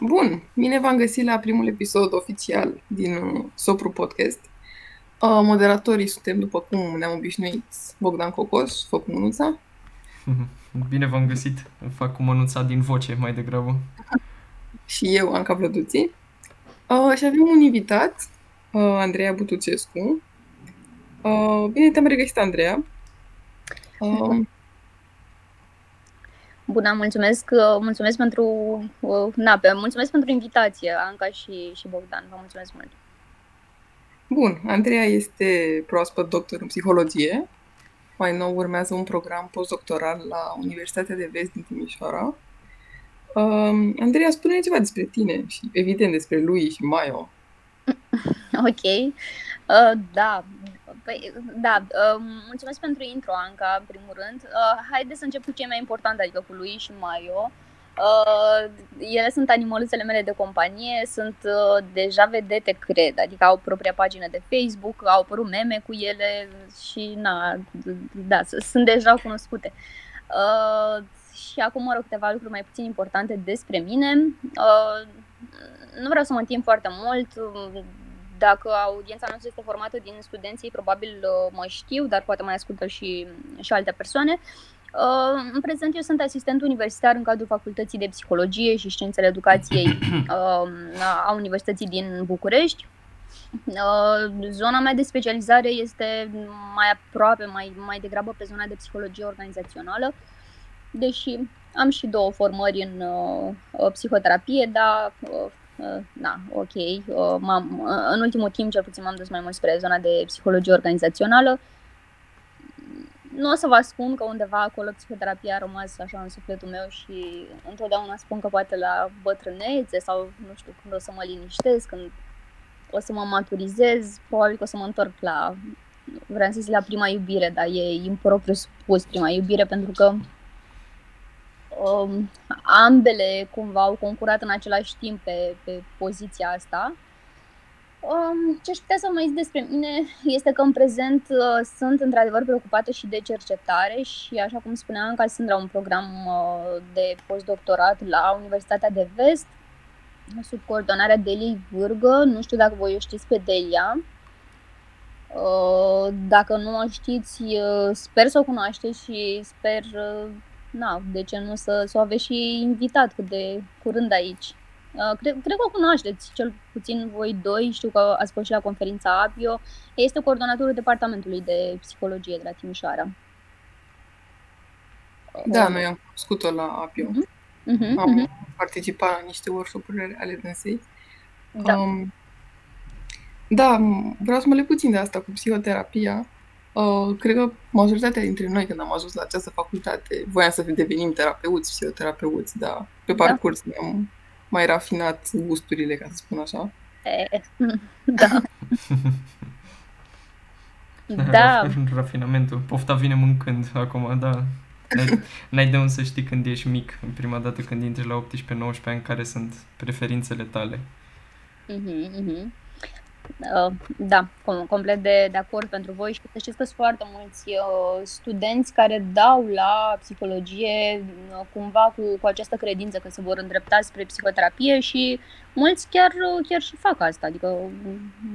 Bun, bine v-am găsit la primul episod oficial din uh, Sopru Podcast. Uh, moderatorii suntem, după cum ne-am obișnuit, Bogdan Cocos, fac cu mânuța. Bine v-am găsit, fac cu mânuța din voce mai degrabă. Și eu, Anca Vlăduții. Uh, și avem un invitat, uh, Andreea Butucescu. Uh, bine te-am regăsit, Andreea. Uh, Bună, mulțumesc, uh, mulțumesc pentru, uh, na, pe, mulțumesc pentru invitație, Anca și, și Bogdan, vă mulțumesc mult. Bun, Andreea este proaspăt doctor în psihologie. Mai nou urmează un program postdoctoral la Universitatea de Vest din Timișoara. Um, Andreea, spune ceva despre tine și, evident, despre lui și Maio. Ok. Uh, da, Păi, da, uh, mulțumesc pentru intro, Anca, în primul rând. Uh, haideți să încep cu ce mai important, adică cu lui și Maio. Uh, ele sunt animăluțele mele de companie, sunt uh, deja vedete, cred, adică au propria pagină de Facebook, au apărut meme cu ele și, na, da, sunt deja cunoscute. Uh, și acum, mă rog, câteva lucruri mai puțin importante despre mine. Uh, nu vreau să mă întind foarte mult, dacă audiența noastră este formată din studenții, probabil uh, mă știu, dar poate mai ascultă și, și alte persoane. Uh, în prezent eu sunt asistent universitar în cadrul Facultății de Psihologie și Științele Educației uh, a Universității din București. Zona mea de specializare este mai aproape, mai, mai degrabă pe zona de psihologie organizațională, deși am și două formări în uh, psihoterapie, dar uh, Uh, na, ok. Uh, m-am, uh, în ultimul timp, cel puțin, m-am dus mai mult spre zona de psihologie organizațională. Nu o să vă spun că undeva acolo psihoterapia a rămas așa în sufletul meu și întotdeauna spun că poate la bătrânețe sau nu știu când o să mă liniștesc, când o să mă maturizez, probabil că o să mă întorc la, vreau să zic la prima iubire, dar e impropriu spus prima iubire pentru că um, ambele cumva au concurat în același timp pe, pe poziția asta. Um, ce aș putea să mai zic despre mine este că în prezent uh, sunt într-adevăr preocupată și de cercetare și așa cum spuneam că sunt la un program uh, de postdoctorat la Universitatea de Vest sub coordonarea Deliei Vârgă. Nu știu dacă voi o știți pe Delia. Uh, dacă nu o știți, uh, sper să o cunoașteți și sper uh, na, de ce nu să, să o aveți și invitat cât de curând aici. Uh, cred, cred că o cunoașteți, cel puțin voi doi, știu că ați fost și la conferința APIO. Este coordonatorul departamentului de psihologie de la Timișoara. Da, noi am cunoscut-o la APIO. Uh-huh. Uh-huh, am uh-huh. participat la niște workshop-uri ale dânsei. Da. Um, da, vreau să mă le puțin de asta cu psihoterapia. Uh, cred că majoritatea dintre noi, când am ajuns la această facultate, voiam să devenim terapeuți, psihoterapeuți, dar pe da. parcurs da. ne-am mai rafinat gusturile, ca să spun așa. E, da. da. Rafinamentul. Pofta vine mâncând acum, da. N-ai, n-ai de unde să știi când ești mic, în prima dată când intri la 18-19 ani, care sunt preferințele tale. Mhm, mhm. Uh, da, complet de, de acord pentru voi și să știți că sunt foarte mulți uh, studenți care dau la psihologie uh, cumva cu, cu această credință că se vor îndrepta spre psihoterapie și mulți chiar, chiar și fac asta, adică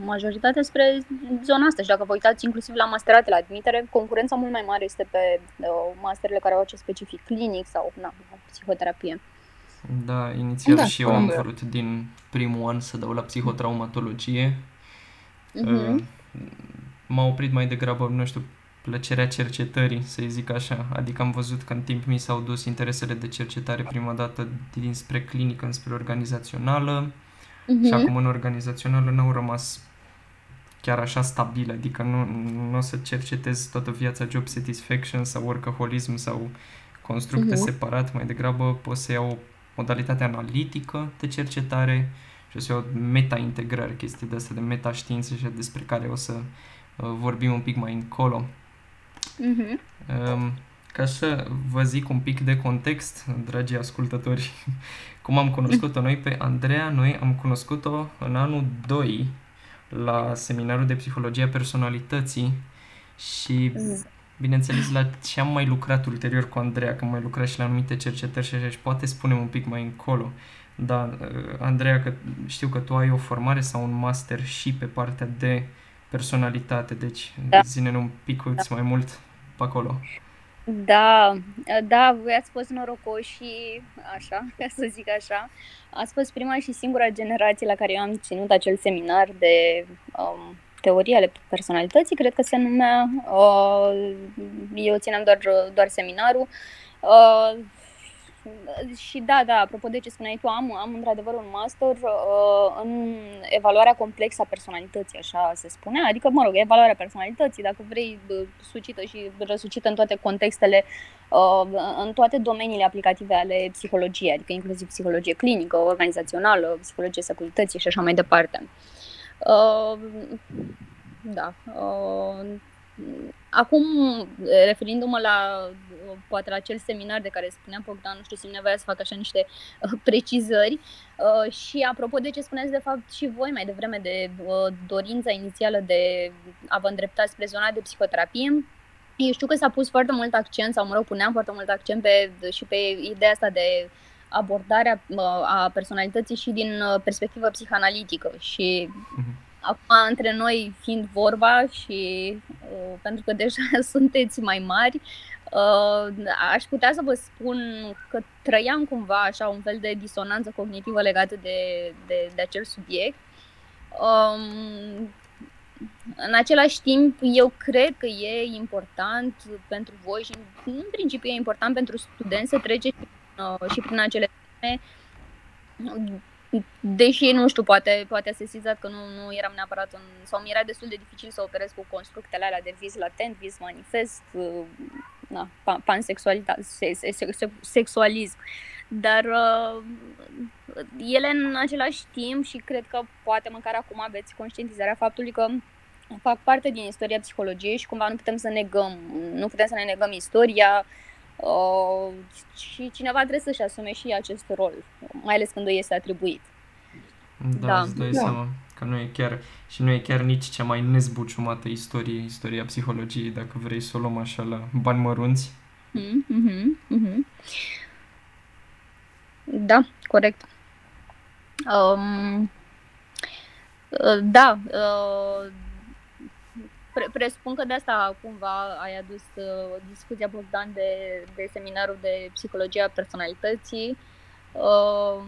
majoritatea spre zona asta. Și dacă vă uitați inclusiv la masterate la admitere, concurența mult mai mare este pe masterele care au acest specific clinic sau na, psihoterapie. Da, inițial da, și eu am vrut din primul an să dau la psihotraumatologie, Uh-huh. M-a oprit mai degrabă, nu știu, plăcerea cercetării, să zic așa. Adică am văzut că în timp mi s-au dus interesele de cercetare prima dată dinspre clinică înspre organizațională uh-huh. și acum în organizațională n-au rămas chiar așa stabile, adică nu, nu o să cercetez toată viața job satisfaction sau workaholism sau constructe uh-huh. separat, mai degrabă poți să iau o modalitate analitică de cercetare și o să o meta-integrare, chestii de astea de meta-științe și despre care o să uh, vorbim un pic mai încolo. Uh-huh. Um, ca să vă zic un pic de context, dragii ascultători, cum am cunoscut-o noi pe Andreea, noi am cunoscut-o în anul 2 la seminarul de psihologie a personalității și bineînțeles la ce am mai lucrat ulterior cu Andreea, că am mai lucrat și la anumite cercetări și așa și poate spunem un pic mai încolo. Da, Andreea, că știu că tu ai o formare sau un master și pe partea de personalitate, deci da. zine un pic da. mai mult pe acolo. Da, da, voi ați fost norocoși și așa, ca să zic așa. Ați fost prima și singura generație la care eu am ținut acel seminar de um, teorie ale personalității, cred că se numea. Uh, eu țineam doar, doar seminarul. Uh, și da, da, apropo de ce spuneai tu, am, am într-adevăr un master uh, în evaluarea complexă a personalității, așa se spune, adică, mă rog, evaluarea personalității, dacă vrei, sucită și răsucită în toate contextele, uh, în toate domeniile aplicative ale psihologiei, adică inclusiv psihologie clinică, organizațională, psihologie securității și așa mai departe. Uh, da. Uh, Acum, referindu-mă la poate la acel seminar de care spunea Bogdan, nu știu, simt nevoia să fac așa niște uh, precizări uh, și apropo de ce spuneți de fapt și voi mai devreme de uh, dorința inițială de a vă îndrepta spre zona de psihoterapie, eu știu că s-a pus foarte mult accent, sau mă rog, puneam foarte mult accent pe, și pe ideea asta de abordarea a personalității și din perspectivă psihanalitică și uh-huh Acum, între noi fiind vorba și uh, pentru că deja sunteți mai mari, uh, aș putea să vă spun că trăiam cumva așa un fel de disonanță cognitivă legată de, de, de acel subiect. Um, în același timp, eu cred că e important pentru voi și în principiu e important pentru studenți să treceți uh, și prin acele teme Deși, nu știu, poate, poate a sesizat că nu, nu eram neapărat în... sau mi era destul de dificil să operez cu constructele alea de vis latent, vis manifest, uh, na, pansexualitate, se, se, se, sexualism. Dar uh, ele în același timp și cred că poate măcar acum aveți conștientizarea faptului că fac parte din istoria psihologiei și cumva nu putem să negăm, nu putem să ne negăm istoria, Uh, și cineva trebuie să-și asume și acest rol, mai ales când îi este atribuit. Da, da. îți dai da. seama că nu e chiar, și nu e chiar nici cea mai nezbuciumată istorie, istoria psihologiei, dacă vrei să o luăm așa la bani mărunți. Mm-hmm, mm-hmm. Da, corect. Um, uh, da, uh, pre- presupun că de asta cumva ai adus uh, discuția Bogdan de, de seminarul de psihologia personalității. Uh,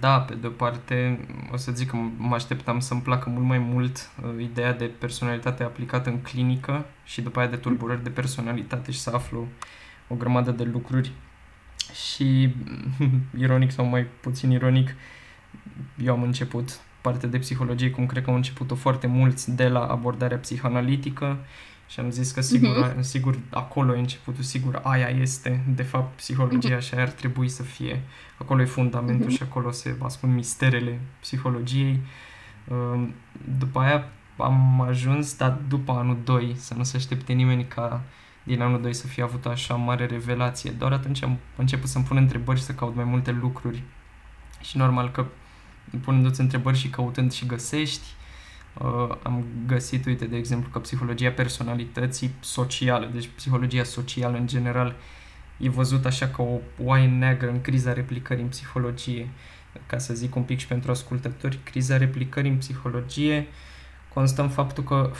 da, pe de o parte, o să zic că mă așteptam să-mi placă mult mai mult uh, ideea de personalitate aplicată în clinică și după aia de tulburări de personalitate și să aflu o grămadă de lucruri. Și, ironic sau mai puțin ironic, eu am început parte de psihologie, cum cred că au început-o foarte mulți de la abordarea psihanalitică și am zis că sigur, uh-huh. sigur acolo e începutul, sigur aia este de fapt psihologia uh-huh. și aia ar trebui să fie. Acolo e fundamentul uh-huh. și acolo se ascund misterele psihologiei. Ehm, după aia am ajuns, dar după anul 2, să nu se aștepte nimeni ca din anul 2 să fie avut așa mare revelație. Doar atunci am început să-mi pun întrebări și să caut mai multe lucruri. Și normal că punându-ți întrebări și căutând și găsești. Uh, am găsit, uite, de exemplu, că psihologia personalității socială, deci psihologia socială în general, e văzut așa ca o oaie neagră în criza replicării în psihologie. Ca să zic un pic și pentru ascultători, criza replicării în psihologie constă în faptul că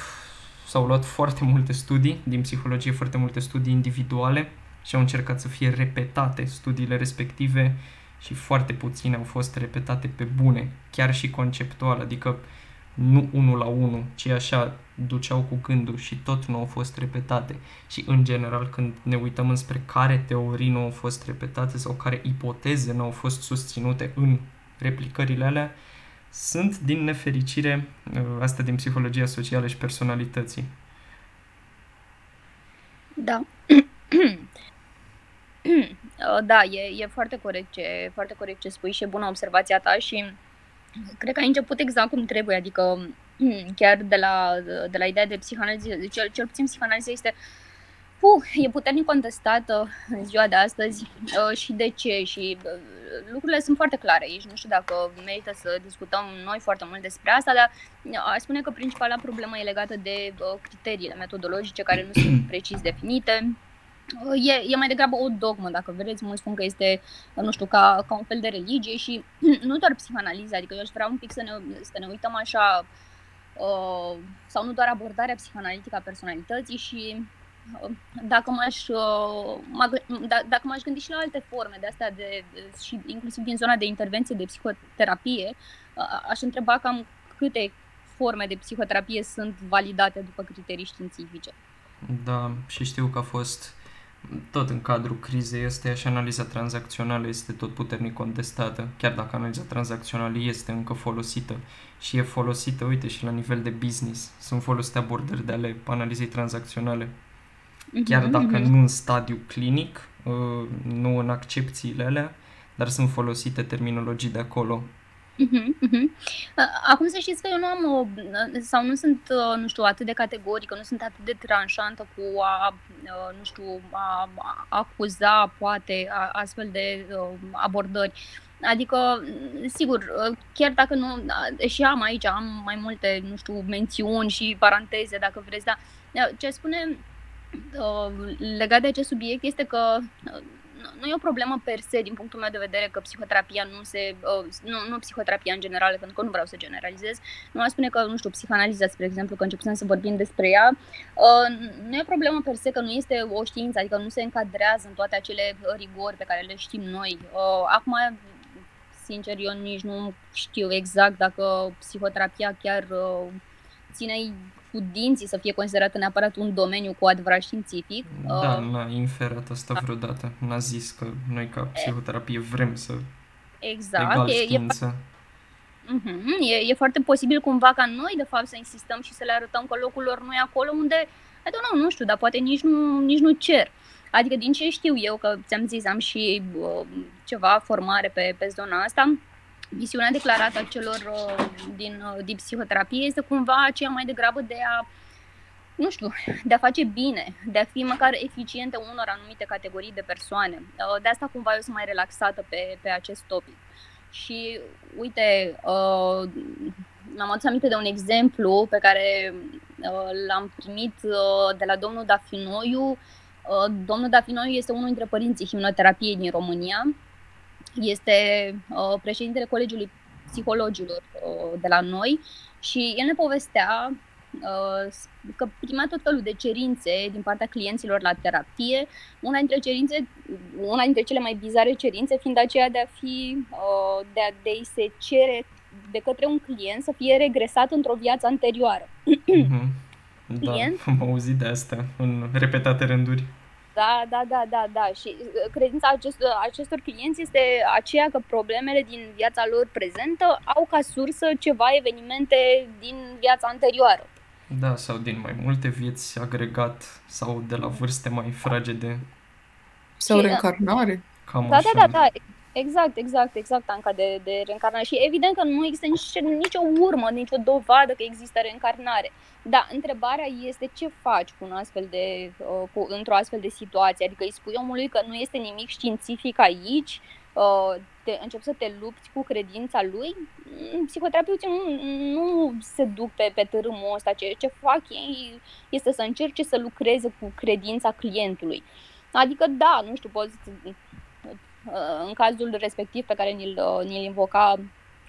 s-au luat foarte multe studii din psihologie, foarte multe studii individuale și au încercat să fie repetate studiile respective și foarte puține au fost repetate pe bune, chiar și conceptual, adică nu unul la unul, ci așa duceau cu gândul și tot nu au fost repetate. Și în general când ne uităm înspre care teorii nu au fost repetate sau care ipoteze nu au fost susținute în replicările alea, sunt din nefericire uh, asta din psihologia socială și personalității. Da. da, e, e foarte corect ce, foarte corect ce spui și e bună observația ta și cred că ai început exact cum trebuie, adică chiar de la, de la ideea de psihanaliză, cel, cel puțin psihanaliza este uh, e puternic contestată în ziua de astăzi uh, și de ce? Și uh, lucrurile sunt foarte clare aici, nu știu dacă merită să discutăm noi foarte mult despre asta, dar aș spune că principala problemă e legată de criteriile metodologice care nu sunt precis definite, E, e mai degrabă o dogmă, dacă vreți. Mulți spun că este, nu știu, ca, ca un fel de religie și nu doar psihanaliza, adică eu aș vrea un pic să ne, să ne uităm așa, uh, sau nu doar abordarea psihanalitică a personalității și uh, dacă m-aș, uh, d- dacă m-aș gândi și la alte forme de astea, de, de, și inclusiv din zona de intervenție de psihoterapie, uh, aș întreba cam câte forme de psihoterapie sunt validate după criterii științifice. Da, și știu că a fost tot în cadrul crizei este și analiza tranzacțională este tot puternic contestată, chiar dacă analiza tranzacțională este încă folosită și e folosită, uite, și la nivel de business. Sunt folosite abordări de ale analizei tranzacționale. Mhm, chiar dacă mm-hmm. nu în stadiu clinic, uh, nu în accepțiile alea, dar sunt folosite terminologii de acolo Uh-huh, Acum să știți că eu nu am, o, sau nu sunt, uh, nu știu, atât de categorică, nu sunt atât de tranșantă cu a, uh, nu știu, a, a acuza, poate, a, astfel de uh, abordări. Adică, sigur, chiar dacă nu, și am aici, am mai multe, nu știu, mențiuni și paranteze, dacă vreți, dar ce spune legat de acest subiect este că nu e o problemă per se din punctul meu de vedere că psihoterapia nu se, uh, nu, nu psihoterapia în general, pentru că nu vreau să generalizez, nu aș spune că, nu știu, psihanaliza, spre exemplu, că începem să vorbim despre ea, uh, nu e o problemă per se că nu este o știință, adică nu se încadrează în toate acele rigori pe care le știm noi. Uh, acum, sincer, eu nici nu știu exact dacă psihoterapia chiar uh, ține cu dinții să fie considerată neapărat un domeniu cu adevărat științific. Da, uh, n-a inferat asta da. vreodată. N-a zis că noi ca psihoterapie vrem să exact, egal știință. E, e, uh-huh, e, e foarte posibil cumva ca noi de fapt să insistăm și să le arătăm că locul lor nu e acolo unde, I don't know, nu știu, dar poate nici nu, nici nu cer. Adică din ce știu eu, că ți-am zis, am și uh, ceva formare pe, pe zona asta, misiunea declarată a celor uh, din, uh, din psihoterapie este cumva aceea mai degrabă de a nu știu, de a face bine, de a fi măcar eficiente unor anumite categorii de persoane. Uh, de asta cumva eu sunt mai relaxată pe, pe acest topic. Și uite, uh, am adus aminte de un exemplu pe care uh, l-am primit uh, de la domnul Dafinoiu. Uh, domnul Dafinoiu este unul dintre părinții himnoterapiei din România este uh, președintele Colegiului Psihologilor uh, de la noi și el ne povestea uh, că primea tot felul de cerințe din partea clienților la terapie, una dintre cerințe, una dintre cele mai bizare cerințe fiind aceea de a fi, uh, de a de se cere de către un client să fie regresat într-o viață anterioară. Mm-hmm. Da, am auzit de asta în repetate rânduri. Da, da, da, da, da. Și uh, credința acest, acestor clienți este aceea că problemele din viața lor prezentă au ca sursă ceva evenimente din viața anterioară. Da, sau din mai multe vieți agregat sau de la vârste mai fragede. Sau și, reîncarnare. Cam da, așa. da, da, da. Exact, exact, exact, Anca, de, de reîncarnare. Și evident că nu există nici, nicio urmă, nicio dovadă că există reîncarnare. Da, întrebarea este ce faci cu un astfel de, uh, cu, într-o astfel de situație. Adică îi spui omului că nu este nimic științific aici, uh, te, începi să te lupți cu credința lui. Mm, psihoterapeuții nu, nu se duc pe, pe tărâmul ăsta. Ce, ce fac ei este să încerce să lucreze cu credința clientului. Adică, da, nu știu, poți Uh, în cazul respectiv pe care ni-l, uh, ni-l invoca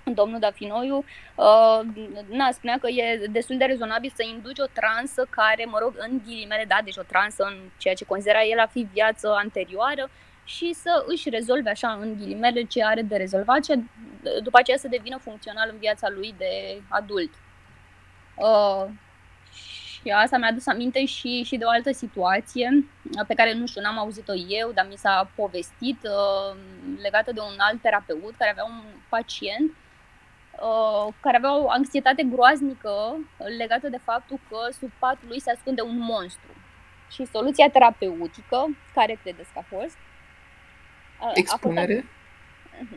domnul Dafinoiu, uh, na, spunea că e destul de rezonabil să induci o transă care, mă rog, în ghilimele, da, deci o transă în ceea ce considera el a fi viață anterioară și să își rezolve așa în ghilimele ce are de rezolvat, ce după aceea să devină funcțional în viața lui de adult. Uh, și asta mi-a adus aminte și, și de o altă situație pe care, nu știu, n-am auzit-o eu, dar mi s-a povestit uh, legată de un alt terapeut care avea un pacient uh, care avea o anxietate groaznică legată de faptul că sub patul lui se ascunde un monstru. Și soluția terapeutică, care credeți că a fost? Expunere? A fost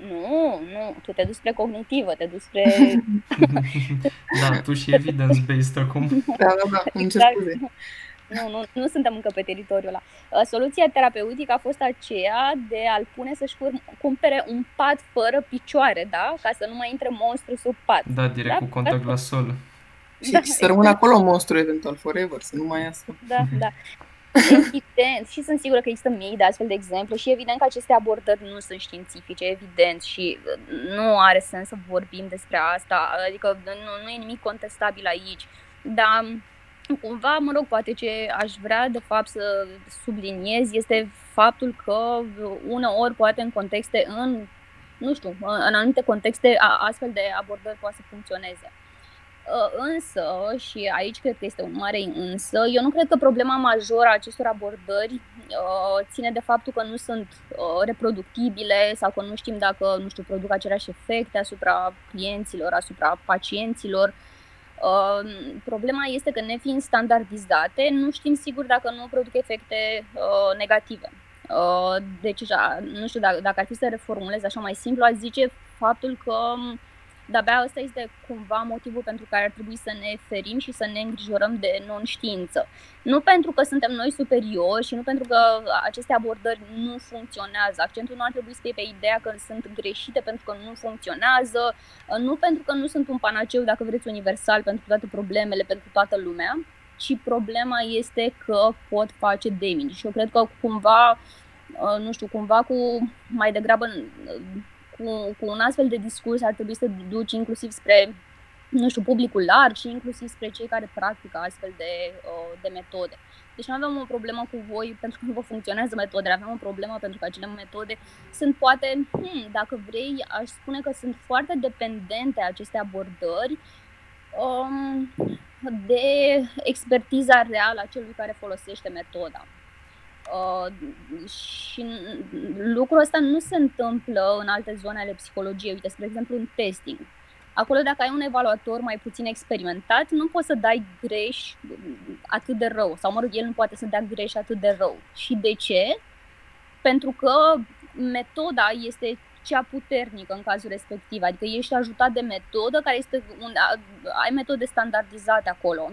nu, nu, tu te duci spre cognitivă, te duci spre... da, tu și evidence-based acum. Da, da, da, exact. Nu, nu, nu suntem încă pe teritoriul ăla. Uh, soluția terapeutică a fost aceea de a-l pune să-și cumpere un pat fără picioare, da? Ca să nu mai intre monstru sub pat. Da, direct da? cu contact la sol. Și da, să rămână exact. acolo monstru eventual, forever, să nu mai iasă. Da, da. Evident, și sunt sigură că există mii de astfel de exemple și evident că aceste abordări nu sunt științifice, evident, și nu are sens să vorbim despre asta, adică nu, nu e nimic contestabil aici, dar cumva, mă rog, poate ce aș vrea de fapt să subliniez este faptul că uneori poate în contexte, în, nu știu, în anumite contexte astfel de abordări poate să funcționeze. Uh, însă, și aici cred că este un mare însă, eu nu cred că problema majoră a acestor abordări uh, ține de faptul că nu sunt uh, reproductibile sau că nu știm dacă, nu știu, produc aceleași efecte asupra clienților, asupra pacienților. Problema este că nefiind standardizate, nu știm sigur dacă nu produc efecte negative. Deci, nu știu, dacă, dacă ar fi să reformulez așa mai simplu, aș zice faptul că de-abia ăsta este cumva motivul pentru care ar trebui să ne ferim și să ne îngrijorăm de non-știință. Nu pentru că suntem noi superiori și nu pentru că aceste abordări nu funcționează. Accentul nu ar trebui să fie pe ideea că sunt greșite pentru că nu funcționează, nu pentru că nu sunt un panaceu, dacă vreți, universal pentru toate problemele, pentru toată lumea, ci problema este că pot face damage. Și eu cred că cumva, nu știu, cumva cu mai degrabă cu, cu un astfel de discurs ar trebui să duci inclusiv spre nu știu, publicul larg și inclusiv spre cei care practică astfel de, uh, de metode. Deci nu avem o problemă cu voi pentru că nu vă funcționează metodele, avem o problemă pentru că acele metode sunt poate, hmm, dacă vrei, aș spune că sunt foarte dependente aceste abordări um, de expertiza reală a celui care folosește metoda. Uh, și lucrul ăsta nu se întâmplă în alte zone ale psihologiei. Uite, spre exemplu, în testing. Acolo, dacă ai un evaluator mai puțin experimentat, nu poți să dai greș atât de rău. Sau, mă rog, el nu poate să dea greș atât de rău. Și de ce? Pentru că metoda este cea puternică în cazul respectiv, adică ești ajutat de metodă care este un, ai metode standardizate acolo,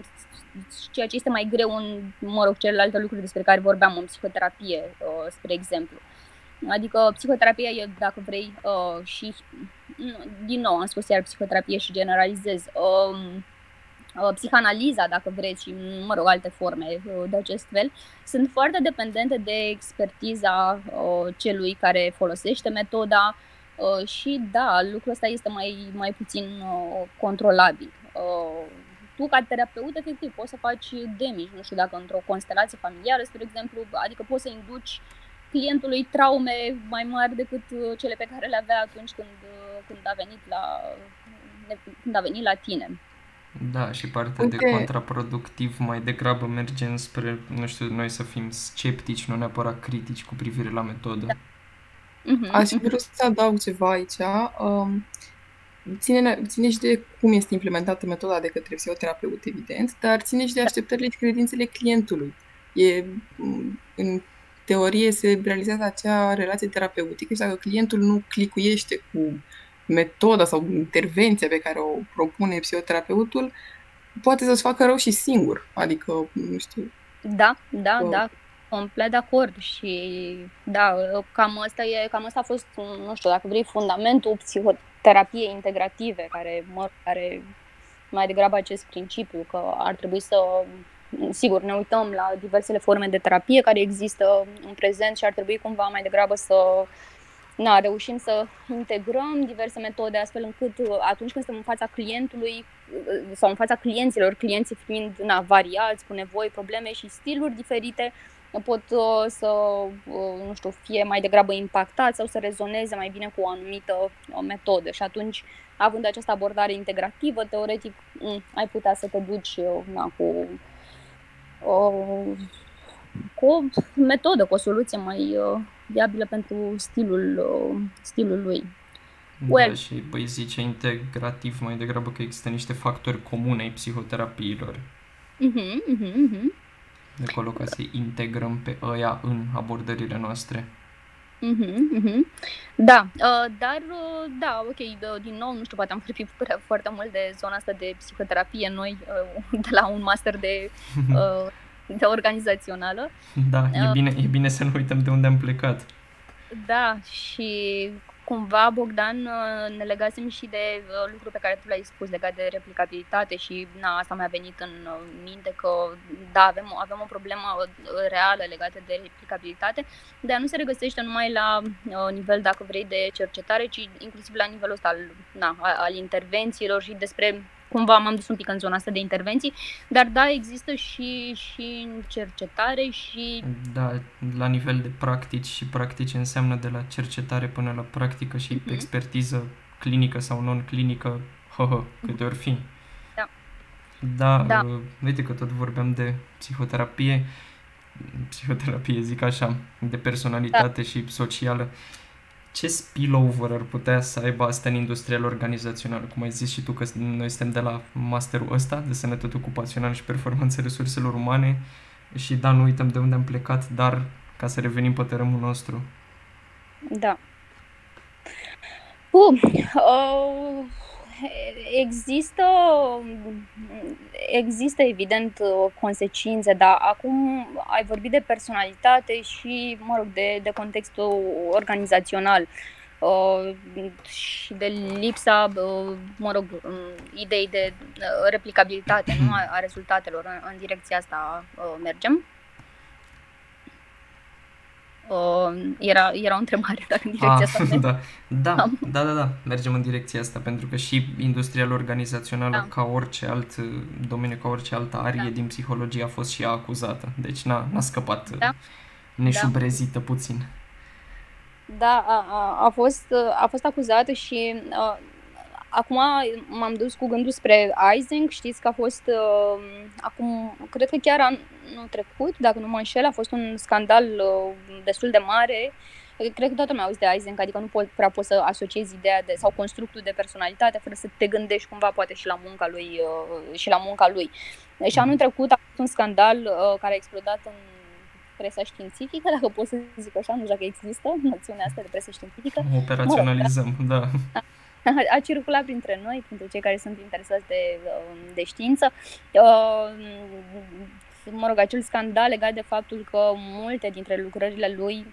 ceea ce este mai greu în, mă rog, celelalte lucruri despre care vorbeam în psihoterapie, uh, spre exemplu. Adică psihoterapia e, dacă vrei, uh, și, din nou am spus iar psihoterapie și generalizez, um, uh, psihanaliza, dacă vreți, și, mă rog, alte forme de acest fel, sunt foarte dependente de expertiza celui care folosește metoda și, da, lucrul ăsta este mai, mai puțin controlabil tu ca terapeut efectiv poți să faci damage, nu știu dacă într-o constelație familiară, spre exemplu, adică poți să induci clientului traume mai mari decât uh, cele pe care le avea atunci când, uh, când a venit la când a venit la tine. Da, și partea okay. de contraproductiv mai degrabă merge înspre, nu știu, noi să fim sceptici, nu neapărat critici cu privire la metodă. Da. Uh-huh, Aș vrea să adaug ceva aici. Um, ține, ține și de cum este implementată metoda de către psihoterapeut, evident, dar ține și de așteptările și credințele clientului. E, în teorie se realizează acea relație terapeutică și dacă clientul nu clicuiește cu metoda sau intervenția pe care o propune psihoterapeutul, poate să-ți facă rău și singur. Adică, nu știu... Da, da, că... da, complet de acord și da, cam asta, e, cam asta a fost, nu știu, dacă vrei, fundamentul psihoterapeutului terapie integrative, care, mă, care mai degrabă acest principiu, că ar trebui să, sigur, ne uităm la diversele forme de terapie care există în prezent și ar trebui cumva mai degrabă să na, reușim să integrăm diverse metode astfel încât atunci când suntem în fața clientului sau în fața clienților, clienții fiind na, variați, cu nevoi, probleme și stiluri diferite, pot uh, să, uh, nu știu, fie mai degrabă impactați sau să rezoneze mai bine cu o anumită uh, metodă. Și atunci, având această abordare integrativă, teoretic, mm, ai putea să te duci na, cu, cu o metodă, cu o soluție mai viabilă pentru stilul, stilul lui. Da, well. și băi zice integrativ mai degrabă că există niște factori comune ai psihoterapiilor. Uh-huh, uh-huh, uh-huh de acolo ca să integrăm pe ăia în abordările noastre. Mm-hmm, mm-hmm. Da, uh, dar uh, da, ok, uh, din nou, nu știu, poate am vorbit foarte mult de zona asta de psihoterapie noi, uh, de la un master de, uh, de organizațională. Da, e, uh, bine, e bine să nu uităm de unde am plecat. Da, și cumva, Bogdan, uh, ne legasem și de uh, lucruri pe care tu le-ai spus legat de replicabilitate și na, asta mi-a venit în uh, minte că da, avem, avem o problemă reală legată de replicabilitate, dar nu se regăsește numai la nivel, dacă vrei, de cercetare, ci inclusiv la nivelul ăsta al, na, al intervențiilor și despre cumva m-am dus un pic în zona asta de intervenții, dar da, există și, și în cercetare și... Da, la nivel de practici și practici înseamnă de la cercetare până la practică și mm-hmm. expertiză clinică sau non-clinică, hă, câte ori fi. Da. Da, da. Uh, uite că tot vorbeam de psihoterapie, psihoterapie zic așa, de personalitate da. și socială. Uh, ce spillover ar putea să aibă asta în industrial organizațional? Cum ai zis și tu că noi suntem de la masterul ăsta de sănătate ocupațională și performanță resurselor umane și da, nu uităm de unde am plecat, dar ca să revenim pe terenul nostru. Da. Uh, uh, există, există evident consecințe, dar acum ai vorbit de personalitate și, mă rog, de, de contextul organizațional uh, și de lipsa, uh, mă rog, um, idei de uh, replicabilitate nu, a, a rezultatelor. În, în direcția asta uh, mergem. Uh, era, era o întrebare dacă în direcția ah, asta da. Da, da, da, da, mergem în direcția asta pentru că și industrial organizațională da. ca orice alt domeniu, ca orice altă arie da. din psihologie a fost și ea acuzată. Deci n-a, n-a scăpat da. neșubrezită da. puțin. Da, a, a, a, fost, a fost acuzată și uh, Acum m-am dus cu gândul spre Ising, știți că a fost uh, acum, cred că chiar anul trecut, dacă nu mă înșel, a fost un scandal uh, destul de mare. Cred că toată lumea auzi de Ising, adică nu pot, prea poți să asociezi ideea de, sau constructul de personalitate fără să te gândești cumva poate și la munca lui. Uh, și la munca lui. Și anul trecut a fost un scandal uh, care a explodat în presa științifică, dacă pot să zic așa, nu știu dacă există noțiunea asta de presă științifică. Operaționalizăm, mă, da. da a circulat printre noi, printre cei care sunt interesați de, um, de știință. Uh, mă rog, acel scandal legat de faptul că multe dintre lucrările lui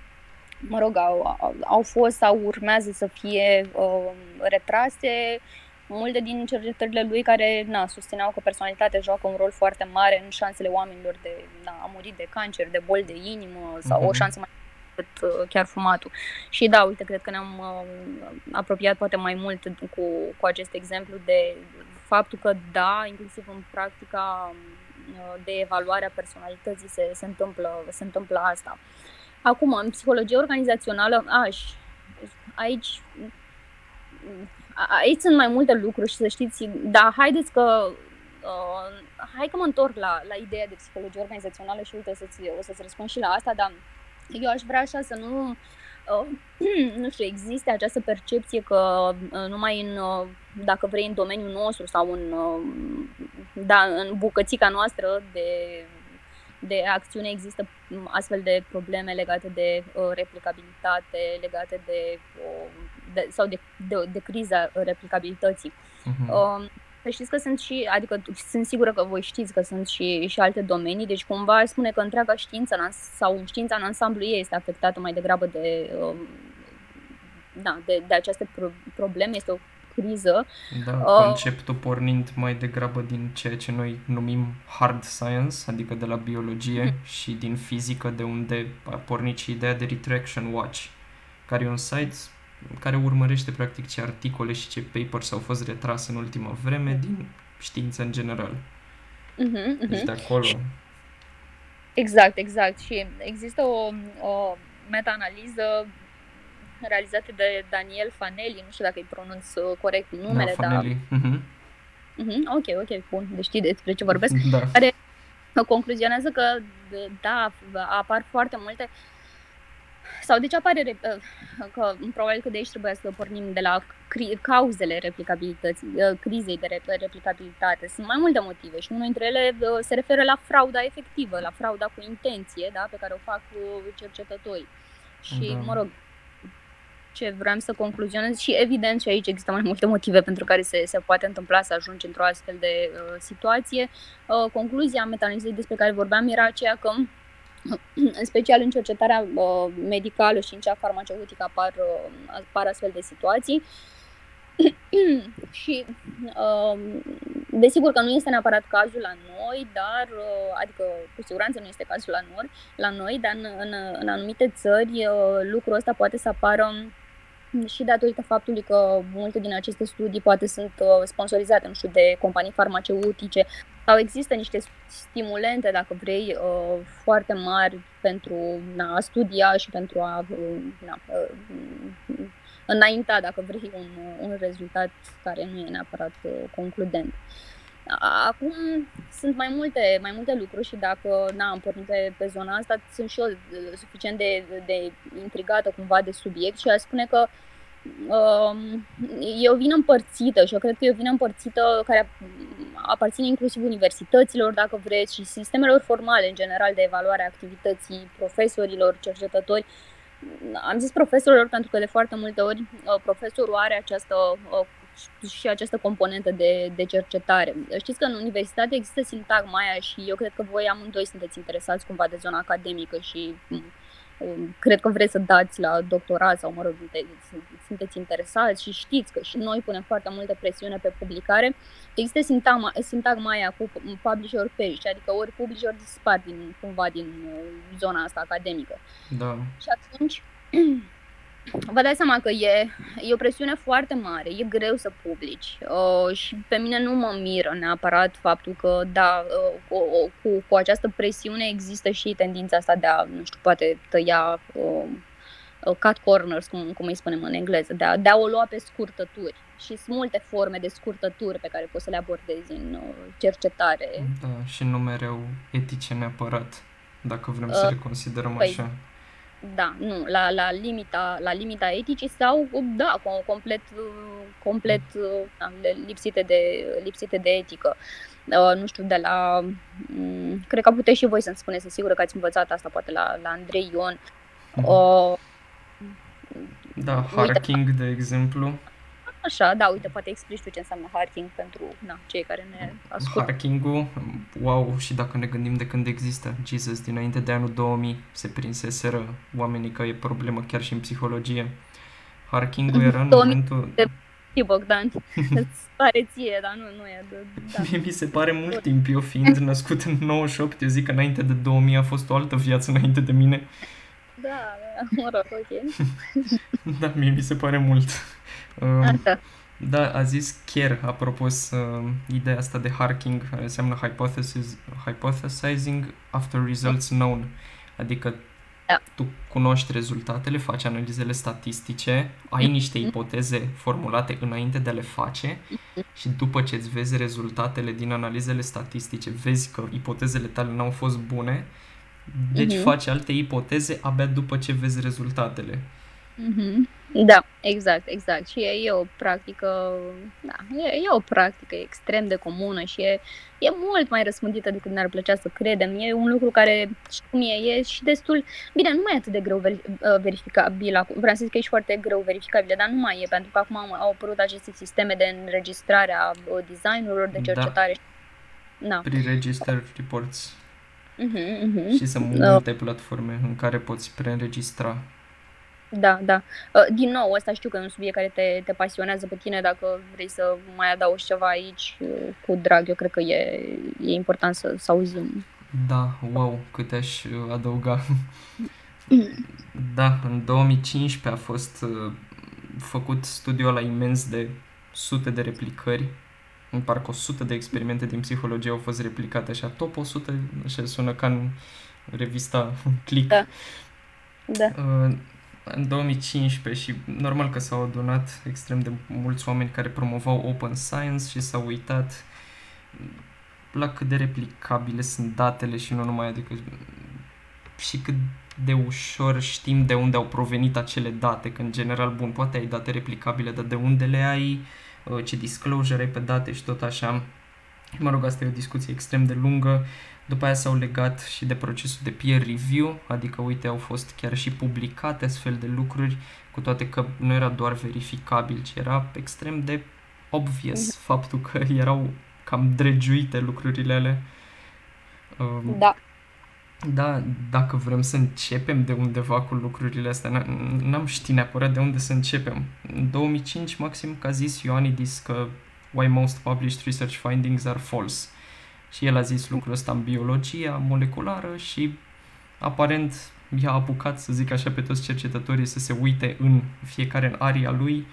mă rog, au, au fost sau urmează să fie uh, retrase. Multe din cercetările lui care na, susțineau că personalitatea joacă un rol foarte mare în șansele oamenilor de na, a muri de cancer, de boli de inimă sau uh-huh. o mhm. șansă mai decât uh, chiar fumatul. Și da, uite, cred că ne-am uh, apropiat poate mai mult cu, cu acest exemplu de faptul că da, inclusiv în practica uh, de evaluare a personalității se, se, întâmplă, se întâmplă asta. Acum, în psihologie organizațională, aș, aici, aici sunt mai multe lucruri și să știți, dar haideți că Uh, hai că mă întorc la, la ideea de psihologie organizațională și uite, o să-ți, o să-ți răspund și la asta, dar eu aș vrea așa să nu, uh, nu știu, existe această percepție că uh, numai în, uh, dacă vrei, în domeniul nostru sau în, uh, da, în bucățica noastră de, de acțiune există astfel de probleme legate de uh, replicabilitate, legate de, uh, de sau de, de, de criza replicabilității. Uh-huh. Uh, să știți că sunt și, adică sunt sigură că voi știți că sunt și, și alte domenii, deci cumva spune că întreaga știință sau știința în ansamblu ei este afectată mai degrabă de, um, da, de, de aceste pro- probleme, este o criză. Da, uh, conceptul pornind mai degrabă din ceea ce noi numim hard science, adică de la biologie mm. și din fizică, de unde a pornit și ideea de retraction watch, care e un site care urmărește practic ce articole și ce papers au fost retrase în ultima vreme din știință în general. Uh-huh, uh-huh. Deci de acolo. Exact, exact. Și există o, o meta-analiză realizată de Daniel Fanelli, nu știu dacă îi pronunț uh, corect numele, da, Fanelli. dar... Uh-huh. Uh-huh, ok, ok, bun, deci știi despre ce vorbesc. Da. Care concluzionează că, da, apar foarte multe uh, sau de ce apare, uh, că probabil că de aici trebuie să pornim de la cri- cauzele replicabilității, uh, crizei de replicabilitate. Sunt mai multe motive și unul dintre ele uh, se referă la frauda efectivă, la frauda cu intenție, da, pe care o fac cercetătorii. Și, da. mă rog, ce vreau să concluzionez și evident și aici există mai multe motive pentru care se, se poate întâmpla să ajungi într-o astfel de uh, situație. Uh, concluzia metanalizei despre care vorbeam era aceea că în special în cercetarea uh, medicală și în cea farmaceutică apar, uh, apar astfel de situații. și uh, desigur că nu este neapărat cazul la noi, dar uh, adică cu siguranță nu este cazul la noi, la noi dar în, în, în anumite țări uh, lucrul ăsta poate să apară și datorită faptului că multe din aceste studii poate sunt uh, sponsorizate, nu știu, de companii farmaceutice sau există niște stimulente, dacă vrei, uh, foarte mari pentru na, a studia și pentru a uh, na, înainta, dacă vrei, un, un rezultat care nu e neapărat concludent. Acum sunt mai multe, mai multe lucruri și dacă na, am pornit pe, pe zona asta, sunt și eu suficient de, de intrigată cumva de subiect și aș spune că um, e o vină împărțită și eu cred că e o vină împărțită care aparține inclusiv universităților, dacă vreți, și sistemelor formale în general de evaluare a activității profesorilor, cercetători. Am zis profesorilor pentru că de foarte multe ori uh, profesorul are această uh, și această componentă de, de cercetare. Știți că în universitate există sintagma aia și eu cred că voi amândoi sunteți interesați cumva de zona academică și um, cred că vreți să dați la doctorat sau, mă rog, sunteți interesați și știți că și noi punem foarte multă presiune pe publicare. Există sintagma, sintagma aia cu publisher ori perish, adică ori publish ori dispar din, cumva din uh, zona asta academică. Da. Și atunci vă dați seama că e, e o presiune foarte mare, e greu să publici uh, și pe mine nu mă miră neapărat faptul că, da, uh, cu, cu, cu această presiune există și tendința asta de a, nu știu, poate tăia uh, uh, cut corners, cum, cum îi spunem în engleză, de a, de a o lua pe scurtături. Și sunt multe forme de scurtături pe care poți să le abordezi în uh, cercetare. Da, și nu mereu etice neapărat, dacă vrem uh, să le considerăm păi, așa da, nu, la, la, limita, la limita eticii sau, da, complet, complet da, lipsite, de, lipsite de etică. Uh, nu știu, de la... Um, cred că puteți și voi să-mi spuneți, sunt sigură că ați învățat asta, poate la, la Andrei Ion. Uh, da, Harking, uite, de exemplu. Așa, da, uite, poate explici tu ce înseamnă harking pentru na, cei care ne ascultă. Harking-ul, wow, și dacă ne gândim de când există, Jesus, dinainte de anul 2000 se prinseseră oamenii că e problemă chiar și în psihologie. Harking-ul era în momentul... De... Bogdan, îți pare ție, dar nu, nu e. De, da. Mie mi se pare mult timp, eu fiind născut în 98, eu zic că înainte de 2000 a fost o altă viață înainte de mine. Da, da, mă rog, ok. da, mie mi se pare mult. Uh, Da, a zis chiar, apropo, uh, ideea asta de harking, care înseamnă hypothesis, hypothesizing after results known. Adică da. tu cunoști rezultatele, faci analizele statistice, ai mm-hmm. niște ipoteze formulate înainte de a le face mm-hmm. și după ce îți vezi rezultatele din analizele statistice, vezi că ipotezele tale n-au fost bune, deci mm-hmm. faci alte ipoteze abia după ce vezi rezultatele. Mm-hmm. Da, exact, exact. Și e, e o practică, da, e, e o practică extrem de comună și e, e mult mai răspândită decât ne-ar plăcea să credem. E un lucru care, știu cum e, e și destul, bine, nu mai e atât de greu ver, uh, verificabil, vreau să zic că e și foarte greu verificabil, dar nu mai e, pentru că acum au apărut aceste sisteme de înregistrare a uh, designurilor, de da. cercetare. Da. Da. Pre-register reports. Uh-huh, uh-huh. Și sunt multe uh. platforme în care poți preînregistra da, da. Uh, din nou, ăsta știu că e un subiect care te, te pasionează pe tine. Dacă vrei să mai adaugi ceva aici, uh, cu drag, eu cred că e, e important să, să auzim. Da, wow, câte aș uh, adăuga. da, în 2015 a fost făcut studiul ăla imens de sute de replicări. În parcă 100 de experimente din psihologie au fost replicate așa, top 100, așa sună ca în revista Click. Da. Da. Uh, în 2015 și normal că s-au adunat extrem de mulți oameni care promovau open science și s-au uitat la cât de replicabile sunt datele și nu numai, adică și cât de ușor știm de unde au provenit acele date, că în general, bun, poate ai date replicabile, dar de unde le ai, uh, ce disclosure ai pe date și tot așa. Mă rog, asta e o discuție extrem de lungă. După aia s-au legat și de procesul de peer review, adică, uite, au fost chiar și publicate astfel de lucruri, cu toate că nu era doar verificabil, ci era extrem de obvious mhm. faptul că erau cam dregiuite lucrurile alea. Um, da. Da, dacă vrem să începem de undeva cu lucrurile astea, n-am ști neapărat de unde să începem. În 2005, maxim, că a zis Ioannidis că why most published research findings are false. Și el a zis lucrul ăsta în biologia moleculară și aparent i-a apucat, să zic așa, pe toți cercetătorii să se uite în fiecare în aria lui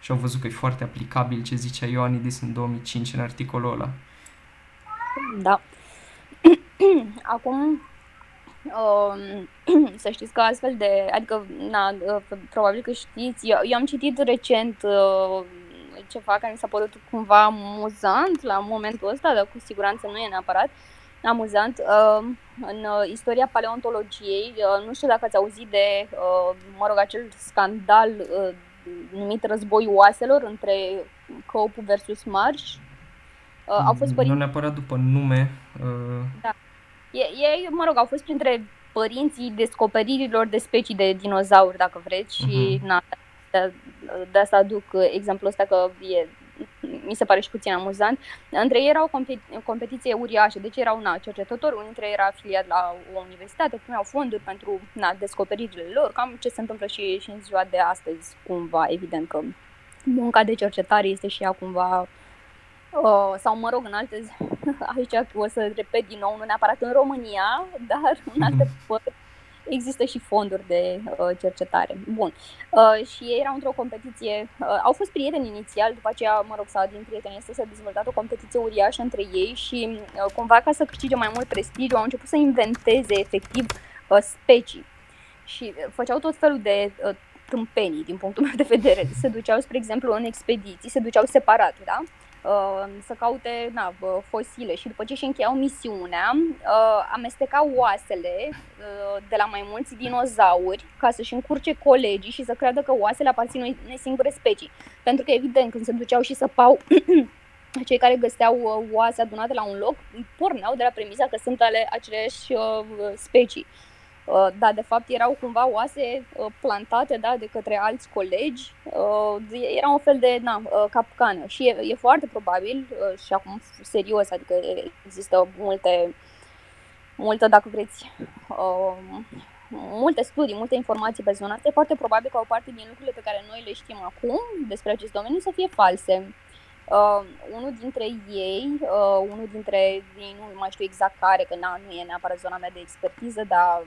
și au văzut că e foarte aplicabil ce zicea Ioannidis în 2005 în articolul ăla. Da. Acum, uh, să știți că astfel de, adică, na, uh, probabil că știți, eu, eu am citit recent uh, ceva care mi s-a părut cumva amuzant la momentul ăsta, dar cu siguranță nu e neapărat amuzant. Uh, în uh, istoria paleontologiei, uh, nu știu dacă ați auzit de, uh, mă rog, acel scandal uh, numit război oaselor între Cope versus Marsh. Uh, au fost părinți... Nu neapărat după nume. Uh... Da. Ei, mă rog, au fost printre părinții descoperirilor de specii de dinozauri, dacă vreți, și uh-huh. na, de, de asta aduc exemplul ăsta că e, mi se pare și puțin amuzant. Între ei era o competi- competiție uriașă, deci erau na, cercetători, unul dintre ei era afiliat la o universitate, primeau fonduri pentru na, descoperirile lor, cam ce se întâmplă și, și în ziua de astăzi, cumva, evident că munca de cercetare este și ea cumva Uh, sau mă rog, în alte zi, aici o să repet din nou, nu neapărat în România, dar în alte părți există și fonduri de uh, cercetare. Bun. Uh, și ei erau într-o competiție, uh, au fost prieteni inițial, după aceea, mă rog, s-a din prieteni este s-a dezvoltat o competiție uriașă între ei și uh, cumva ca să câștige mai mult prestigiu au început să inventeze efectiv uh, specii și uh, făceau tot felul de uh, tâmpenii din punctul meu de vedere. Se duceau, spre exemplu, în expediții, se duceau separat, da? Uh, să caute na, fosile și după ce și încheiau misiunea, uh, amestecau oasele uh, de la mai mulți dinozauri ca să-și încurce colegii și să creadă că oasele aparțin unei singure specii. Pentru că, evident, când se duceau și săpau cei care găseau oase adunate la un loc, porneau de la premisa că sunt ale aceleași specii. Uh, da, de fapt erau cumva oase uh, plantate da, de către alți colegi, uh, era un fel de na, capcană. Și e, e foarte probabil și acum serios, adică există multe, multe dacă vreți, multe studii, multe informații pe zona asta, e foarte probabil că o parte din lucrurile pe care noi le știm acum despre acest domeniu să fie false. Uh, unul dintre ei, uh, unul dintre ei, nu mai știu exact care, că na, nu e neapărat zona mea de expertiză, dar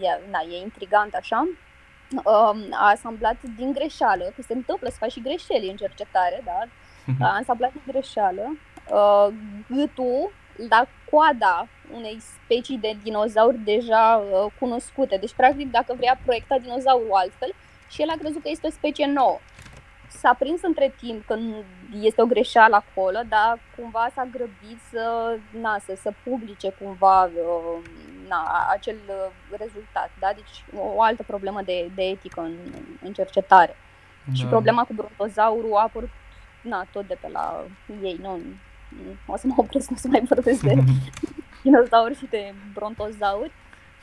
e, na, e intrigant așa, uh, a asamblat din greșeală, că se întâmplă să faci și greșeli în cercetare, da? Mhm. A asamblat din greșeală uh, gâtul la coada unei specii de dinozauri deja uh, cunoscute. Deci, practic, dacă vrea proiecta dinozaurul altfel, și el a crezut că este o specie nouă s-a prins între timp că este o greșeală acolo, dar cumva s-a grăbit să, na, să, să publice cumva uh, na, acel uh, rezultat. Da? Deci o altă problemă de, de etică în, în cercetare. Da. Și problema cu brontozaurul a apărut na, tot de pe la ei. Nu, o să mă opresc, nu să mai vorbesc de dinozauri și de brontozauri.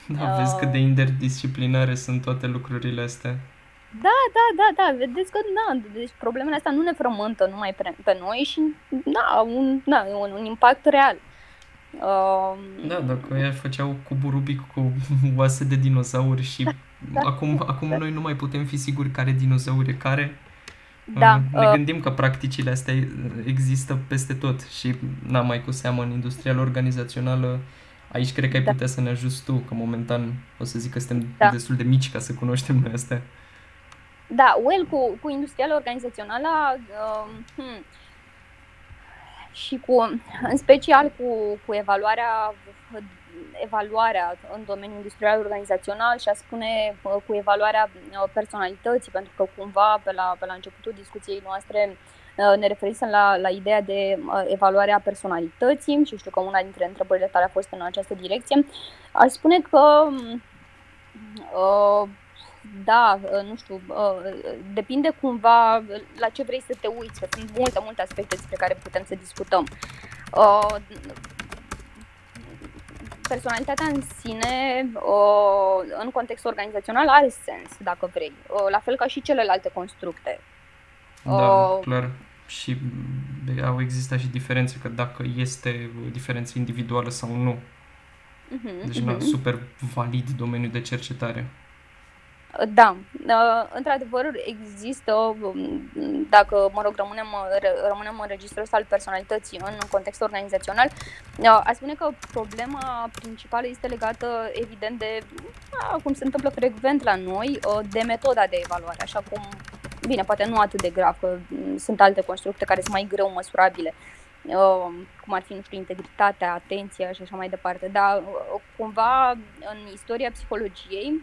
Da, vezi cât de uh, interdisciplinare sunt toate lucrurile astea. Da, da, da, da, vedeți că na, deci problemele astea nu ne frământă numai pe, pe noi și da, un, da, un, un impact real. Uh, da, dacă ea făceau cubul Rubic cu oase de dinozauri și da, acum, da, acum da. noi nu mai putem fi siguri care dinozauri e care. Da, uh, ne uh, gândim că practicile astea există peste tot și n mai cu seamă în industria organizațională aici cred că ai da. putea să ne ajuți tu, că momentan o să zic că suntem da. destul de mici ca să cunoaștem noi astea. Da, well, cu, cu industrială organizațională uh, hmm, și cu, în special cu, cu evaluarea evaluarea în domeniul industrial organizațional și a spune uh, cu evaluarea uh, personalității, pentru că cumva pe la, pe la începutul discuției noastre uh, ne referisem la, la ideea de evaluarea personalității și știu că una dintre întrebările tale a fost în această direcție. Aș spune că uh, da, uh, nu știu, uh, depinde cumva la ce vrei să te uiți, că sunt multe, multe aspecte despre care putem să discutăm. Uh, personalitatea în sine, în context organizațional, are sens, dacă vrei, la fel ca și celelalte constructe. Da, clar. Și au existat și diferențe, că dacă este o diferență individuală sau nu. Uh-huh, deci, uh-huh. super valid domeniu de cercetare. Da, uh, într-adevăr există, um, dacă, mă rog, rămânem, rămânem în registrul ăsta al personalității în context organizațional, uh, aș spune că problema principală este legată, evident, de, cum se întâmplă frecvent la noi, uh, de metoda de evaluare, așa cum, bine, poate nu atât de grav, că mm, sunt alte constructe care sunt mai greu măsurabile, cum ar fi, nu știu, integritatea, atenția și așa mai departe, dar cumva în istoria psihologiei,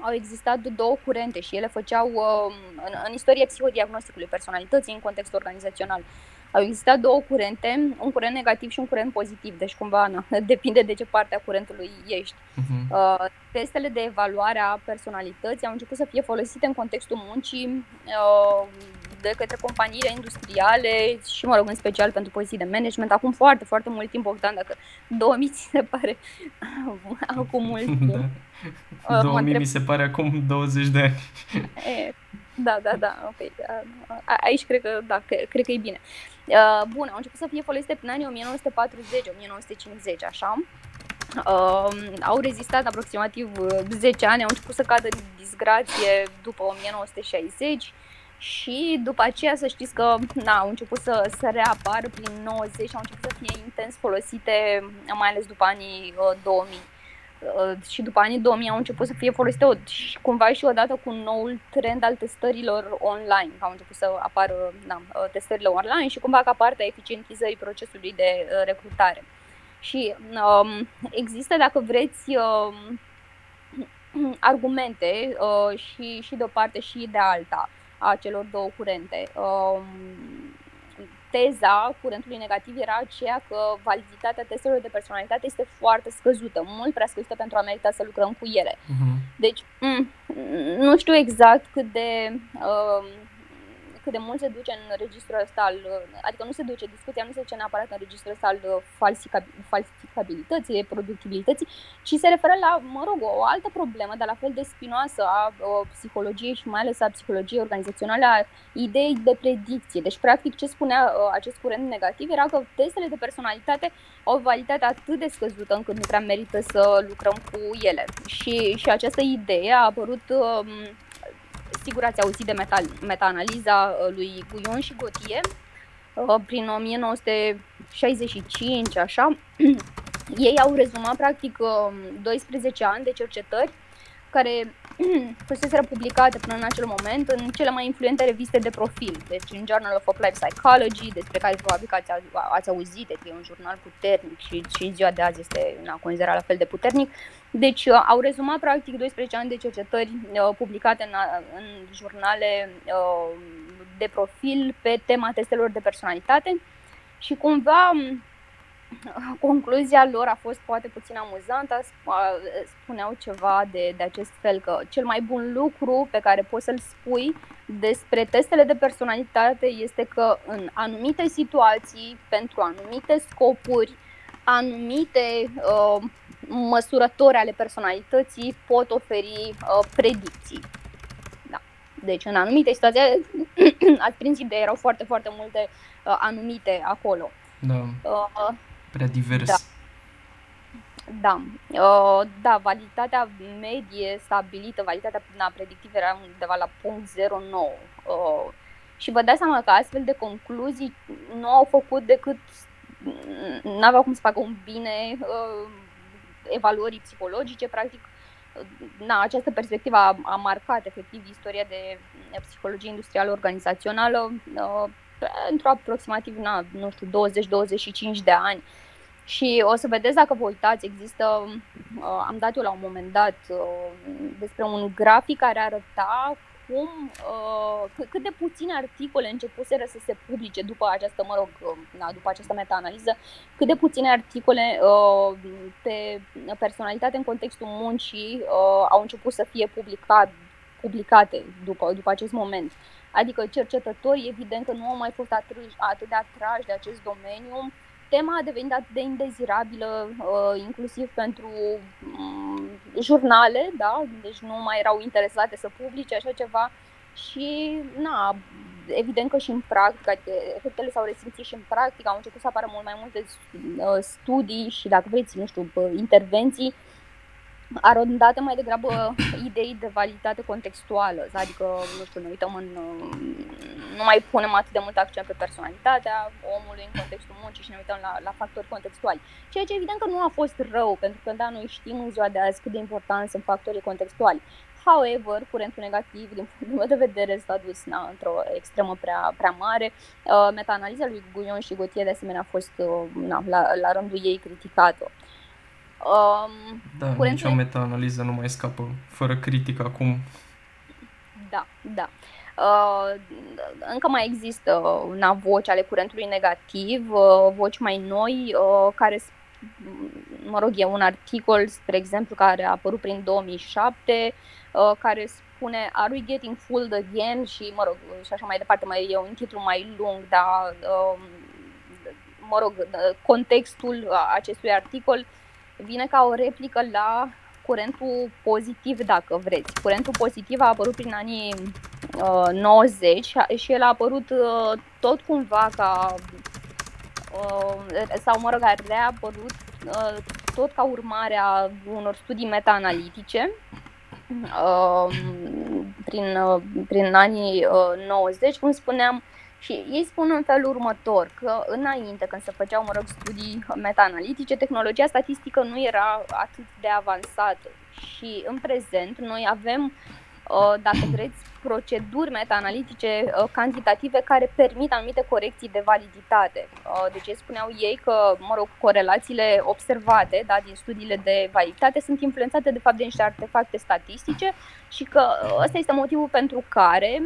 au existat două curente și ele făceau, uh, în, în istoria psihodiagnosticului personalității, în context organizațional, au existat două curente, un curent negativ și un curent pozitiv, deci cumva na, depinde de ce parte a curentului ești. Uh-huh. Uh, testele de evaluare a personalității au început să fie folosite în contextul muncii uh, de către companiile industriale și, mă rog, în special pentru poziții de management. Acum foarte, foarte mult timp, Bogdan, dacă 2000 ți se pare acum mult timp. Da. Uh, 2000 mi se pare acum 20 de ani. E, da, da, da, ok. A, aici cred că, da, cred că e bine. Uh, bun, au început să fie folosite prin anii 1940-1950, așa. Uh, au rezistat aproximativ 10 ani, au început să cadă în disgrație după 1960 și după aceea să știți că na, au început să, să reapară prin 90 au început să fie intens folosite, mai ales după anii uh, 2000. Uh, și după anii 2000 au început să fie folosite o, și cumva și odată cu noul trend al testărilor online, că au început să apară na, uh, testările online și cumva ca parte a eficientizării procesului de uh, recrutare. Și um, există, dacă vreți, um, argumente uh, și, și de o parte și de alta a celor două curente. Um, teza curentului negativ era aceea că validitatea testelor de personalitate este foarte scăzută, mult prea scăzută pentru a merita să lucrăm cu ele. Uh-huh. Deci, m- nu știu exact cât de uh, cât de mult se duce în registrul ăsta al, adică nu se duce, discuția nu se duce neapărat în registrul ăsta al uh, falsificabilității, productibilității, ci se referă la, mă rog, o altă problemă, dar la fel de spinoasă a uh, psihologiei și mai ales a psihologiei organizaționale, a ideii de predicție. Deci, practic, ce spunea uh, acest curent negativ era că testele de personalitate au o validitate atât de scăzută încât nu prea merită să lucrăm cu ele. Și, și această idee a apărut um, sigur ați auzit de meta, meta-analiza uh, lui Guion și Gotie, uh, prin 1965, așa. Ei au rezumat practic 12 um, ani de cercetări care fuseseră publicate până în acel moment în cele mai influente reviste de profil, deci în Journal of Applied Psychology, despre care probabil că ați, ați auzit, că e un jurnal puternic și, și ziua de azi este na, considerat la fel de puternic. Deci uh, au rezumat practic 12 ani de cercetări uh, publicate în, în jurnale uh, de profil pe tema testelor de personalitate și cumva concluzia lor a fost poate puțin amuzantă, spuneau ceva de, de acest fel, că cel mai bun lucru pe care poți să-l spui despre testele de personalitate este că în anumite situații, pentru anumite scopuri, anumite uh, măsurători ale personalității pot oferi uh, predicții. Da. Deci în anumite situații, ați prins ideea, erau foarte, foarte multe uh, anumite acolo. Da. Uh, Prea divers. Da. Da, uh, da, validitatea medie stabilită, validitatea na, predictivă era undeva la punct 0,9 uh, și vă dați seama că astfel de concluzii nu au făcut decât, nu aveau cum să facă un bine uh, evaluării psihologice, practic na, această perspectivă a, a marcat efectiv istoria de psihologie industrială organizațională uh, pentru aproximativ, na, nu știu, 20-25 de ani. Și o să vedeți dacă vă uitați, există, uh, am dat eu la un moment dat uh, despre un grafic care arăta cum, uh, cât de puține articole începuseră să se publice după această, mă rog, na, după această meta-analiză, cât de puține articole pe personalitate în contextul muncii au început să fie publicat, publicate după, după acest moment. Adică cercetătorii, evident că nu au mai fost atât, atât de atrași de acest domeniu, tema a devenit atât de indezirabilă, uh, inclusiv pentru um, jurnale, da? deci nu mai erau interesate să publice așa ceva și na, evident că și în practică, adică efectele s-au resimțit și în practică, au început să apară mult mai multe uh, studii și, dacă vreți, nu știu, intervenții arondate mai degrabă idei de validitate contextuală, adică, nu știu, ne uităm în... nu mai punem atât de mult accent pe personalitatea omului în contextul muncii și ne uităm la, la factori contextuali. Ceea ce evident că nu a fost rău, pentru că, da, noi știm în ziua de azi cât de important sunt factorii contextuali. However, curentul negativ, din punctul meu de vedere, s-a dus na, într-o extremă prea, prea mare. Uh, meta-analiza lui Guion și Gotie, de asemenea, a fost uh, na, la, la rândul ei criticată. Um, da, curentul... nicio meta-analiză nu mai scapă fără critică acum. Da, da. Uh, încă mai există na, voci ale curentului negativ, uh, voci mai noi, uh, care mă rog, e un articol, spre exemplu, care a apărut prin 2007, uh, care spune Are we getting fooled again? Și, mă rog, și așa mai departe, mai e un titlu mai lung, dar, uh, mă rog, contextul acestui articol vine ca o replică la curentul pozitiv, dacă vreți. Curentul pozitiv a apărut prin anii uh, 90 și el a apărut uh, tot cumva ca uh, sau mă rog, a reapărut uh, tot ca urmare a unor studii meta-analitice uh, prin, uh, prin anii uh, 90, cum spuneam, și ei spun în felul următor, că înainte, când se făceau, mă rog, studii meta-analitice, tehnologia statistică nu era atât de avansată și în prezent noi avem, uh, dacă vreți, proceduri meta-analitice uh, cantitative care permit anumite corecții de validitate. Uh, deci ei spuneau ei că, mă rog, corelațiile observate da, din studiile de validitate sunt influențate de fapt de niște artefacte statistice și că ăsta este motivul pentru care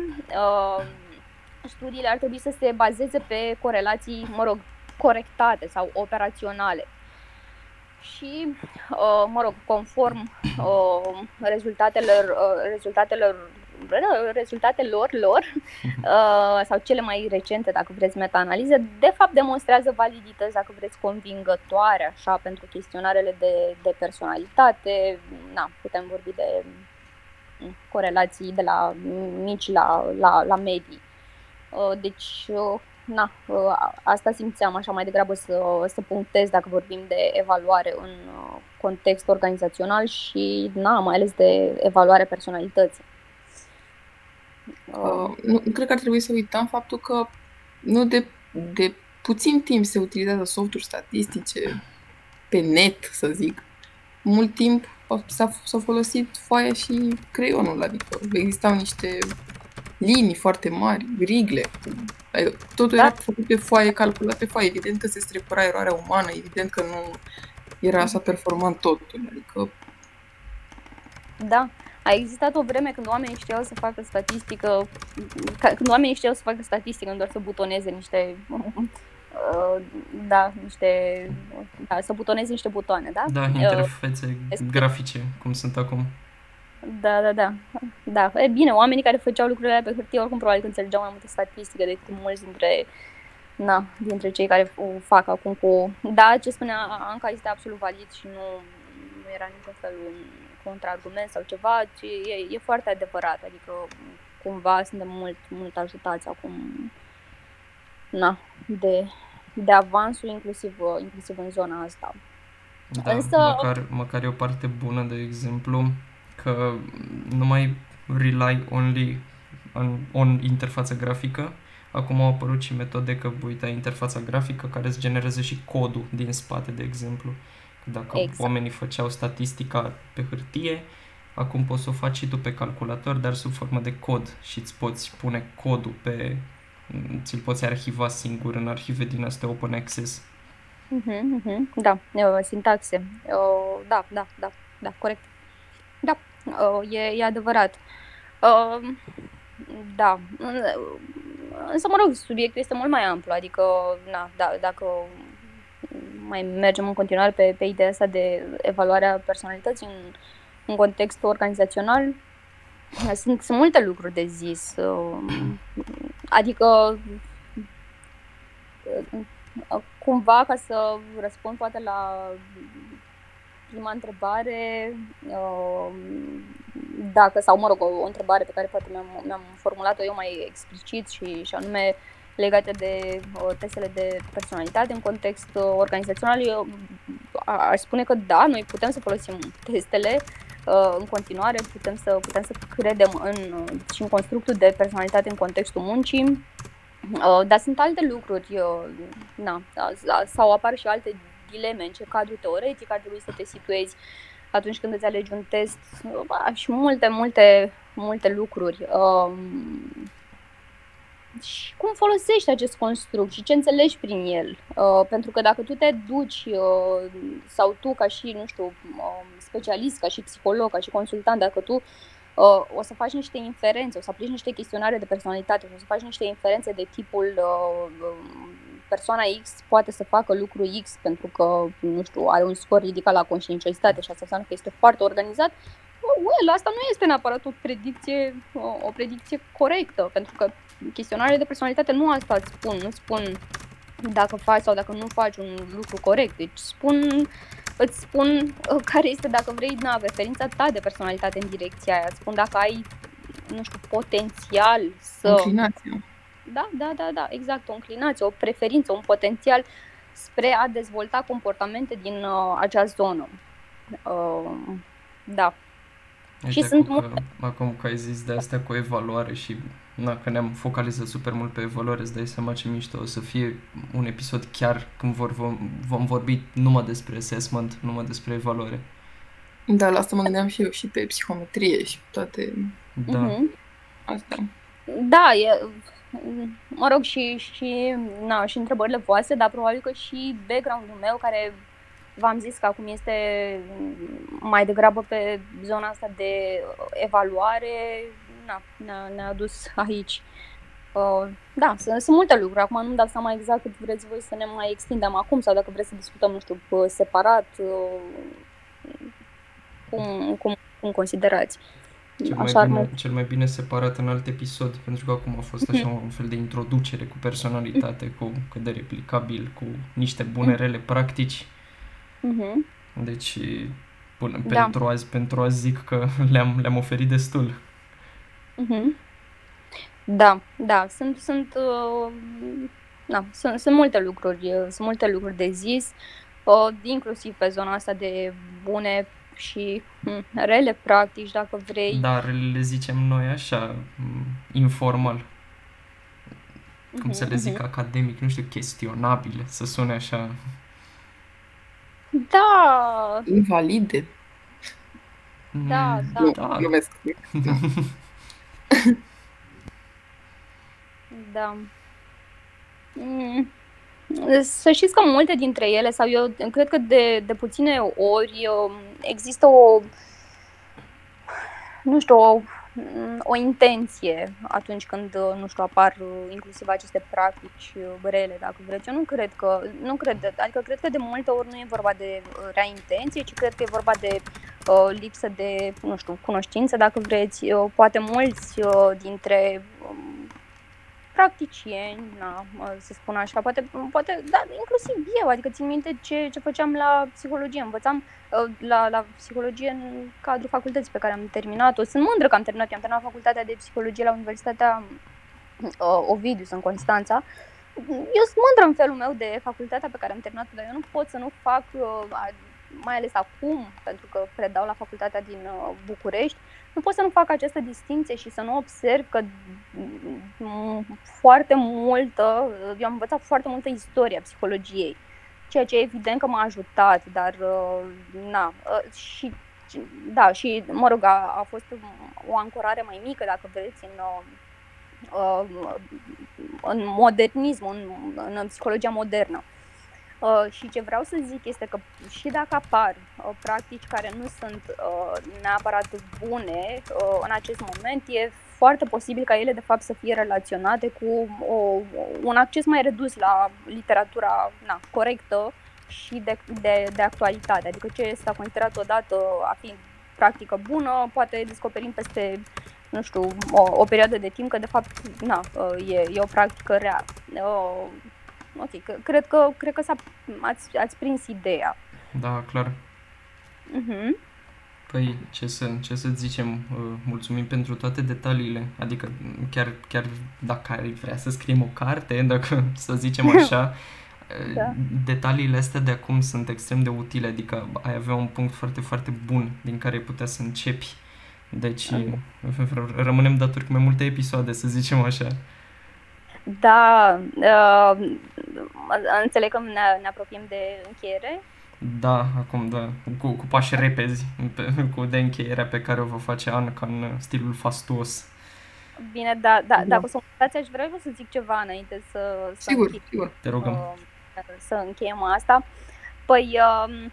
studiile ar trebui să se bazeze pe corelații, mă rog, corectate sau operaționale. Și, uh, mă rog, conform uh, rezultatelor, uh, rezultatelor rezultatelor lor sau cele mai recente, dacă vreți, meta-analize, de fapt demonstrează validități, dacă vreți, convingătoare, așa, pentru chestionarele de, de personalitate. Na, putem vorbi de corelații de la mici la, la, la medii. Uh, deci, uh, na, uh, asta simțeam așa mai degrabă să, să punctez dacă vorbim de evaluare în context organizațional și, na, mai ales de evaluare personalității. Uh, nu, cred că ar trebui să uităm faptul că nu de, de puțin timp se utilizează softuri statistice pe net, să zic. Mult timp s-a, s-a folosit foaia și creionul, adică existau niște linii foarte mari, rigle. Totul da. era făcut pe foaie, calculat pe foaie. Evident că se strecura eroarea umană, evident că nu era așa performant totul. Adică... Da. A existat o vreme când oamenii știau să facă statistică, când oamenii știau să facă statistică, nu doar să butoneze niște uh, da, niște, da, să butoneze niște butoane, da? Da, interfețe uh, grafice, cum sunt acum. Da, da, da. Da, e bine, oamenii care făceau lucrurile pe hârtie oricum probabil că înțelegeau mai multe statistică decât mulți dintre, na, dintre cei care o fac acum cu... Da, ce spunea Anca este absolut valid și nu, nu era niciun fel un contraargument sau ceva, ci e, e foarte adevărat, adică cumva suntem mult, mult ajutați acum na, de, de avansul inclusiv, inclusiv în zona asta. Da, Însă... măcar, măcar e o parte bună, de exemplu, că nu mai rely only on, on interfața grafică. Acum au apărut și metode că, uite, interfața grafică care îți generează și codul din spate, de exemplu. Dacă exact. oamenii făceau statistica pe hârtie, acum poți să o faci și tu pe calculator, dar sub formă de cod și îți poți pune codul pe... ți-l poți arhiva singur în arhive din astea open access. Uh-huh, uh-huh. Da, sintaxe. Uh, da, da, da, da, corect. Da, uh, e, e adevărat. Uh, da, însă, mă rog, subiectul este mult mai amplu, adică, na, da, dacă mai mergem în continuare pe, pe ideea asta de evaluarea personalității în, în context organizațional, sunt, sunt multe lucruri de zis. Adică, cumva, ca să răspund poate la prima întrebare, uh, dacă, sau mă rog, o, o întrebare pe care poate mi-am, mi-am formulat-o eu mai explicit și, și anume legate de uh, testele de personalitate în context uh, organizațional, eu aș spune că da, noi putem să folosim testele uh, în continuare, putem să, putem să credem în, și în constructul de personalitate în contextul muncii, dar sunt alte lucruri, na, sau apar și alte dileme, în ce cadru teoretic ar trebui să te situezi atunci când îți alegi un test și multe, multe, multe lucruri. Um, și cum folosești acest construct și ce înțelegi prin el. Uh, pentru că dacă tu te duci uh, sau tu ca și, nu știu, uh, specialist, ca și psiholog, ca și consultant, dacă tu uh, o să faci niște inferențe, o să aplici niște chestionare de personalitate, o să faci niște inferențe de tipul uh, persoana X poate să facă lucru X pentru că, nu știu, are un scor ridicat la conștiinciozitate și asta înseamnă că este foarte organizat, well, asta nu este neapărat o predicție, o, o predicție corectă, pentru că chestionarele de personalitate nu asta îți spun, nu spun dacă faci sau dacă nu faci un lucru corect, deci spun, îți spun uh, care este, dacă vrei, na, referința ta de personalitate în direcția aia, îți spun dacă ai, nu știu, potențial să... Inclinație. Da, da, da, da, exact, o inclinație, o preferință, un potențial spre a dezvolta comportamente din uh, acea zonă. Uh, da. Uite, și sunt că, acum că ai zis de asta cu evaluare și na, că ne-am focalizat super mult pe evaluare, îți dai seama ce mișto o să fie un episod chiar când vor, vom, vom vorbi numai despre assessment, numai despre evaluare. Da, la asta mă gândeam și eu și pe psihometrie și toate da. Uh-huh. astea. Da, e, mă rog, și, și, na, și întrebările voastre, dar probabil că și background-ul meu, care v-am zis că acum este mai degrabă pe zona asta de evaluare, na, ne-a, ne-a dus aici. Uh, da, sunt, sunt multe lucruri. Acum nu-mi dau seama exact cât vreți voi să ne mai extindem acum sau dacă vreți să discutăm, nu știu, separat, uh, cum, cum, cum considerați. Cel mai, așa bine, cel mai bine separat în alt episod, pentru că acum a fost așa un fel de introducere cu personalitate, cu cât de replicabil, cu niște bune mhm. rele practici. Uh-huh. Deci, bun, da. pentru, azi, pentru azi zic că le-am, le-am oferit destul. Uh-huh. Da, da, sunt, sunt, uh, da, sunt, sunt multe lucruri, uh, sunt multe lucruri de zis, uh, inclusiv pe zona asta de bune și hm, rele practici, dacă vrei. Dar le zicem noi așa, informal. Cum uh-huh, să le zic uh-huh. academic, nu știu, chestionabile, să sune așa. Da. Invalide. Da, da. Nu, da. Glumesc. Da. Mm. Să știți că multe dintre ele, sau eu cred că de, de puține ori um, există o, nu știu, o, o intenție atunci când, nu știu, apar inclusiv aceste practici rele, dacă vreți. Eu nu cred că, nu cred, adică cred că de multe ori nu e vorba de rea intenție, ci cred că e vorba de uh, lipsă de, nu știu, cunoștință, dacă vreți. Uh, poate mulți uh, dintre um, practicieni, na, să spun așa, poate, poate da, inclusiv eu, adică țin minte ce, ce făceam la psihologie, învățam uh, la, la psihologie în cadrul facultății pe care am terminat-o. Sunt mândră că am terminat, eu am terminat facultatea de psihologie la Universitatea uh, Ovidius în Constanța. Eu sunt mândră în felul meu de facultatea pe care am terminat-o, dar eu nu pot să nu fac, uh, mai ales acum, pentru că predau la facultatea din București, nu pot să nu fac această distinție și să nu observ că foarte multă, eu am învățat foarte multă istoria psihologiei, ceea ce evident că m-a ajutat, dar uh, na, uh, și da, și mă rog, a, a fost o ancorare mai mică, dacă vreți, în, uh, în modernism, în, în psihologia modernă. Uh, și ce vreau să zic este că și dacă apar uh, practici care nu sunt uh, neapărat bune uh, în acest moment, e foarte posibil ca ele de fapt să fie relaționate cu o, un acces mai redus la literatura na, corectă și de, de, de actualitate. Adică ce este considerat odată a fi practică bună, poate descoperim peste nu știu, o, o perioadă de timp că de fapt na, uh, e, e o practică rea. Uh, ok, că, cred că, cred că s-a, ați, ați prins ideea. Da, clar. Uh-huh. Păi, ce să, ce să zicem, uh, mulțumim pentru toate detaliile, adică chiar, chiar dacă ai vrea să scriem o carte, dacă să zicem așa, uh, da. detaliile astea de acum sunt extrem de utile, adică ai avea un punct foarte, foarte bun din care ai putea să începi. Deci okay. rămânem datori cu mai multe episoade, să zicem așa. Da, uh, înțeleg că ne, ne apropiem de încheiere. Da, acum da, cu, cu pași repezi, pe, cu de încheierea pe care o va face Anca în stilul fastuos. Bine, da, da, da. dacă o să mă aș vrea să zic ceva înainte să, să sigur, închei, sigur. Te rugăm. Uh, să încheiem asta. Păi, uh, uh,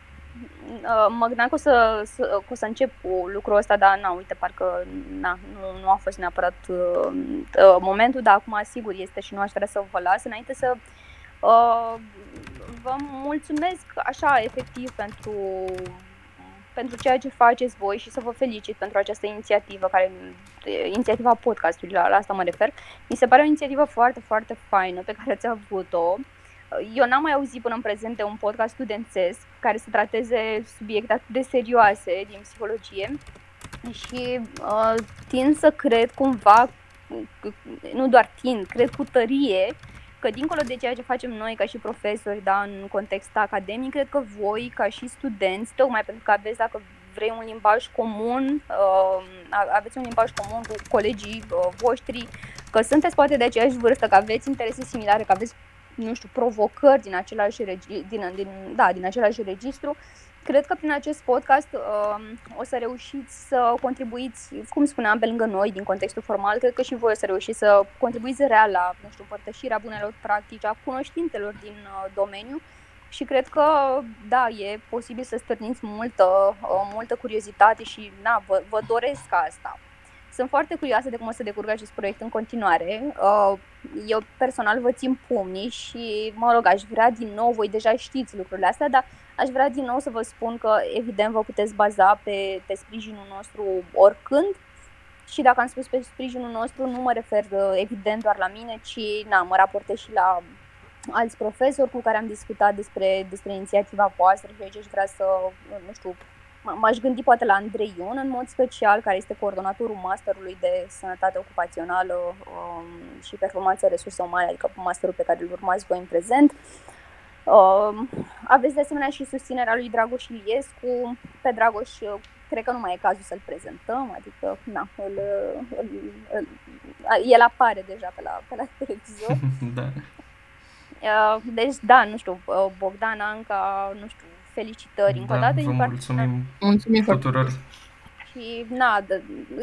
mă gândeam că o să, să, că o să încep cu lucrul ăsta, dar na, uite, parcă na, nu, nu a fost neapărat uh, uh, momentul, dar acum sigur este și nu aș vrea să vă las înainte să uh, vă mulțumesc așa efectiv pentru, pentru ceea ce faceți voi și să vă felicit pentru această inițiativă, care inițiativa podcastului, la, la asta mă refer. Mi se pare o inițiativă foarte, foarte faină pe care ați avut-o. Eu n-am mai auzit până în prezent de un podcast studențesc care să trateze subiecte atât de serioase din psihologie și uh, tind să cred cumva, nu doar tind, cred cu tărie că dincolo de ceea ce facem noi ca și profesori, da, în context academic, cred că voi, ca și studenți, tocmai pentru că aveți, dacă vrei, un limbaj comun, uh, aveți un limbaj comun cu colegii uh, voștri, că sunteți poate de aceeași vârstă, că aveți interese similare, că aveți, nu știu, provocări din același, regi- din, din, da, din același registru, Cred că prin acest podcast uh, o să reușiți să contribuiți, cum spuneam, pe lângă noi, din contextul formal, cred că și voi o să reușiți să contribuiți real la, nu știu, împărtășirea bunelor practici, a cunoștințelor din uh, domeniu și cred că, da, e posibil să stârniți multă, uh, multă curiozitate și, na, vă, vă doresc asta. Sunt foarte curioasă de cum o să decurgă acest proiect în continuare. Uh, eu personal vă țin pumnii și, mă rog, aș vrea din nou, voi deja știți lucrurile astea, dar aș vrea din nou să vă spun că, evident, vă puteți baza pe, pe sprijinul nostru oricând. Și dacă am spus pe sprijinul nostru, nu mă refer, uh, evident, doar la mine, ci, na, mă raportez și la alți profesori cu care am discutat despre, despre inițiativa voastră și aici aș vrea să, nu știu, M-aș gândi poate la Andrei Ion în mod special, care este coordonatorul masterului de sănătate ocupațională um, și performanță resurse umane, adică masterul pe care îl urmați voi în prezent. Um, aveți de asemenea și susținerea lui Dragoș Iliescu. Pe Dragoș cred că nu mai e cazul să-l prezentăm, adică na, îl, îl, îl, el apare deja pe la, pe la televizor. da. Uh, deci, da, nu știu, Bogdan Anca, nu știu, felicitări încă da, o dată. Vă mulțumim, mulțumim tuturor. Și, na, de,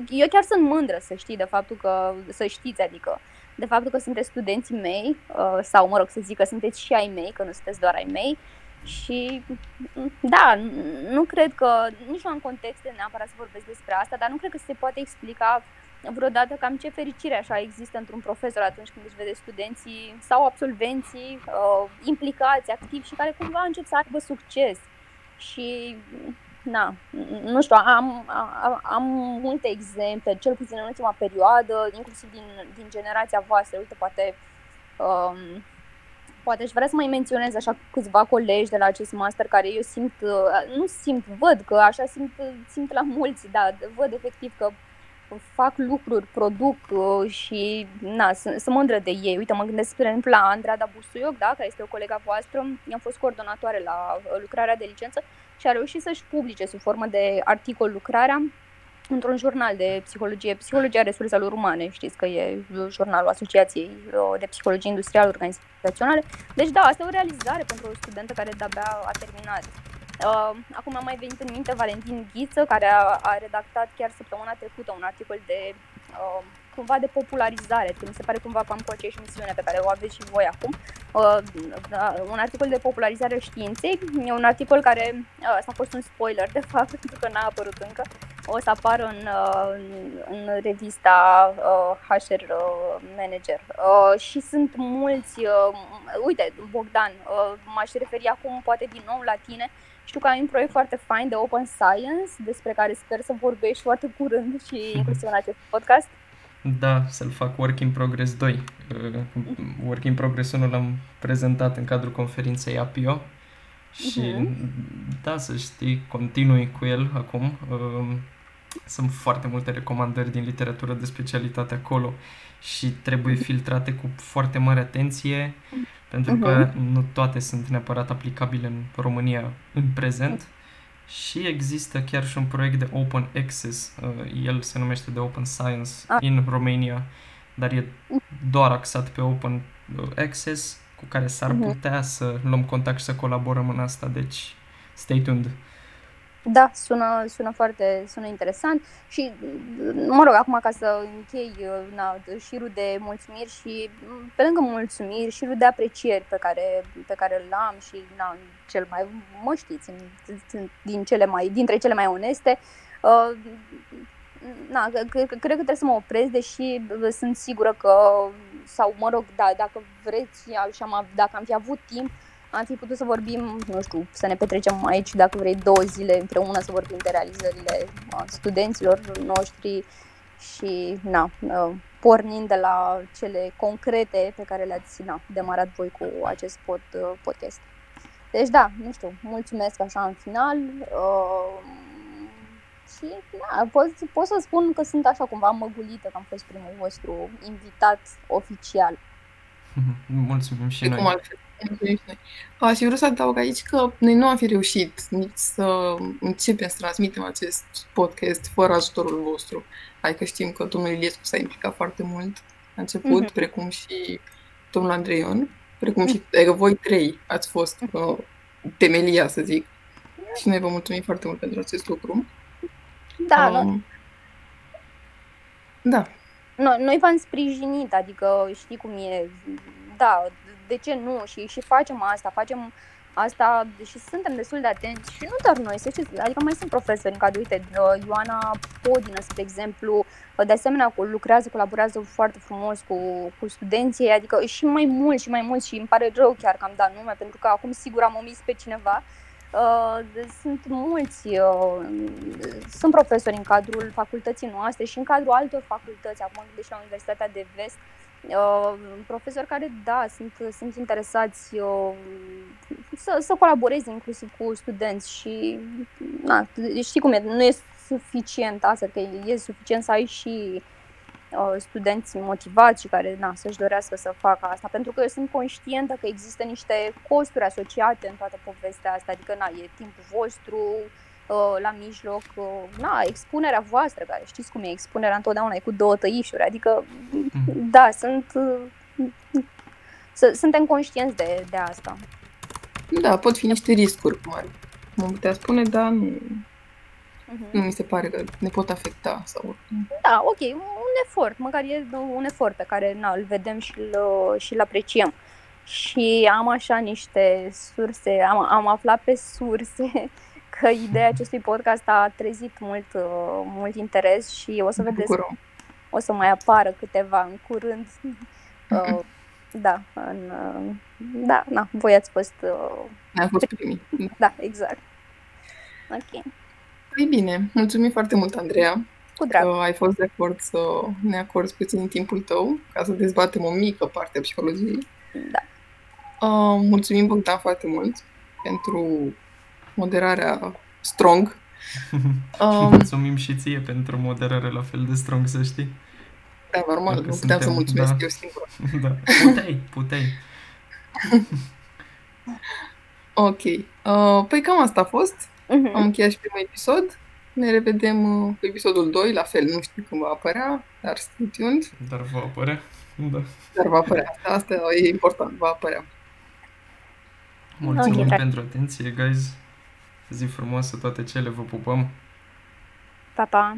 eu chiar sunt mândră să știi de faptul că, să știți, adică, de faptul că sunteți studenții mei, uh, sau, mă rog, să zic că sunteți și ai mei, că nu sunteți doar ai mei. Și, da, nu cred că, nici nu am contexte neapărat să vorbesc despre asta, dar nu cred că se poate explica vreodată cam ce fericire așa există într-un profesor atunci când își vede studenții sau absolvenții uh, implicați, activi și care cumva încep să aibă succes. Și, na, nu știu, am, am, am multe exemple, cel puțin în ultima perioadă, inclusiv din, din generația voastră. Uite, poate, um, poate aș vrea să mai menționez așa câțiva colegi de la acest master care eu simt, uh, nu simt, văd că așa simt, simt la mulți, da, văd efectiv că fac lucruri, produc uh, și na, sunt, sunt mândră de ei. Uite, mă gândesc, spre exemplu, la Andrada Busuioc, da, care este o colega voastră. I-am fost coordonatoare la uh, lucrarea de licență și a reușit să-și publice sub formă de articol lucrarea într-un jurnal de psihologie, Psihologia Resurselor Umane, știți că e jurnalul Asociației uh, de Psihologie Industrială Organizaționale. Deci da, asta e o realizare pentru o studentă care de-abia a terminat. Uh, acum am mai venit în minte Valentin Ghiță, care a, a redactat chiar săptămâna trecută un articol de uh, cumva de popularizare, mi se pare cumva cam cu aceeași misiune pe care o aveți și voi acum, uh, da, un articol de popularizare a științei, e un articol care, uh, asta a fost un spoiler de fapt, pentru că n-a apărut încă, o să apară în, uh, în revista uh, HR uh, Manager. Uh, și sunt mulți, uh, uite, Bogdan, uh, m-aș referi acum poate din nou la tine, știu că ai un proiect foarte fain de Open Science, despre care sper să vorbești foarte curând și inclusiv în acest podcast. Da, să-l fac Work in Progress 2. Uh, work in Progress 1 l-am prezentat în cadrul conferinței APIO Și uh-huh. da, să știi, continui cu el acum. Um, sunt foarte multe recomandări din literatură de specialitate acolo și trebuie filtrate cu foarte mare atenție pentru uh-huh. că nu toate sunt neapărat aplicabile în România în prezent. Și există chiar și un proiect de Open Access, uh, el se numește de Open Science ah. in Romania, dar e doar axat pe Open uh, Access, cu care s-ar uh-huh. putea să luăm contact și să colaborăm în asta, deci stay tuned. Da, sună, sună foarte sună interesant și, mă rog, acum ca să închei na, șirul de mulțumiri și, pe lângă mulțumiri, șirul de aprecieri pe care, pe care îl am și, na, cel mai, mă știți, din cele mai, dintre cele mai oneste, uh, na, cred că trebuie să mă opresc, deși sunt sigură că, sau mă rog, da, dacă vreți, și am, dacă am fi avut timp, am fi putut să vorbim, nu știu, să ne petrecem aici, dacă vrei, două zile împreună să vorbim de realizările studenților noștri și, na, ă, pornind de la cele concrete pe care le-ați na, demarat voi cu acest pod, ă, podcast. Deci, da, nu știu, mulțumesc așa în final. Uh, și da, pot, pot să spun că sunt așa cumva măgulită că am fost primul vostru invitat oficial. Mulțumim și noi. Cum altfel. A, și vreau să adaug aici că noi nu am fi reușit nici să începem să transmitem acest podcast fără ajutorul vostru. Adică știm că domnul Iliescu s-a implicat foarte mult la început, mm-hmm. precum și domnul Andreion, precum și adică voi trei ați fost uh, temelia, să zic. Și noi vă mulțumim foarte mult pentru acest lucru. Da, um, da. Noi, noi v-am sprijinit, adică știi cum e, da, de ce nu? Și, și facem asta, facem asta și suntem destul de atenți și nu doar noi, să știți, adică mai sunt profesori în cadrul, uite, uh, Ioana Podină, spre exemplu, uh, de asemenea lucrează, colaborează foarte frumos cu, cu studenții, adică și mai mult și mai mult și îmi pare rău chiar că am dat nume, pentru că acum sigur am omis pe cineva, Uh, sunt mulți, uh, sunt profesori în cadrul facultății noastre și în cadrul altor facultăți, acum gândesc la Universitatea de Vest, uh, profesori care, da, sunt, sunt interesați uh, să, să colaboreze inclusiv cu studenți și, na, știi cum e, nu e suficient asta, că e suficient să ai și uh, studenți motivați și care na, să-și dorească să facă asta, pentru că eu sunt conștientă că există niște costuri asociate în toată povestea asta, adică na, e timpul vostru, Uh, la mijloc, uh, na, expunerea voastră, care știți cum e, expunerea întotdeauna e cu două tăișuri, adică, mm. da, sunt, uh, suntem conștienți de, de asta. Da, pot fi niște riscuri, cum ar cum putea spune, dar nu, uh-huh. nu mi se pare că ne pot afecta sau Da, ok, un efort, măcar e un efort pe care na, îl vedem și îl, și îl apreciem. Și am așa niște surse, am, am aflat pe surse că ideea acestui podcast a trezit mult, uh, mult interes și o să vedeți, o să mai apară câteva în curând. Uh, da, în, uh, da, na, voi ați fost... Uh, a fost primii. Da, exact. Ok. Păi bine, mulțumim foarte mult, Andreea. Cu drag. Că ai fost de acord să ne acorzi puțin timpul tău ca să dezbatem o mică parte a psihologiei. Da. Uh, mulțumim, Bogdan, foarte mult pentru moderarea strong. Um, Mulțumim și ție pentru moderare la fel de strong, să știi. Da, normal, nu puteam suntem, să mulțumesc da. eu singur. Da, puteai, puteai. ok. Uh, păi cam asta a fost. Uh-huh. Am încheiat și primul episod. Ne revedem uh, cu episodul 2, la fel, nu știu când va apărea, dar stay tuned. Dar va apărea, da. Dar va apărea, asta, asta e important, va apărea. Mulțumim okay, pentru atenție, guys. Zi frumoasă toate cele, vă pupăm! Pa, pa!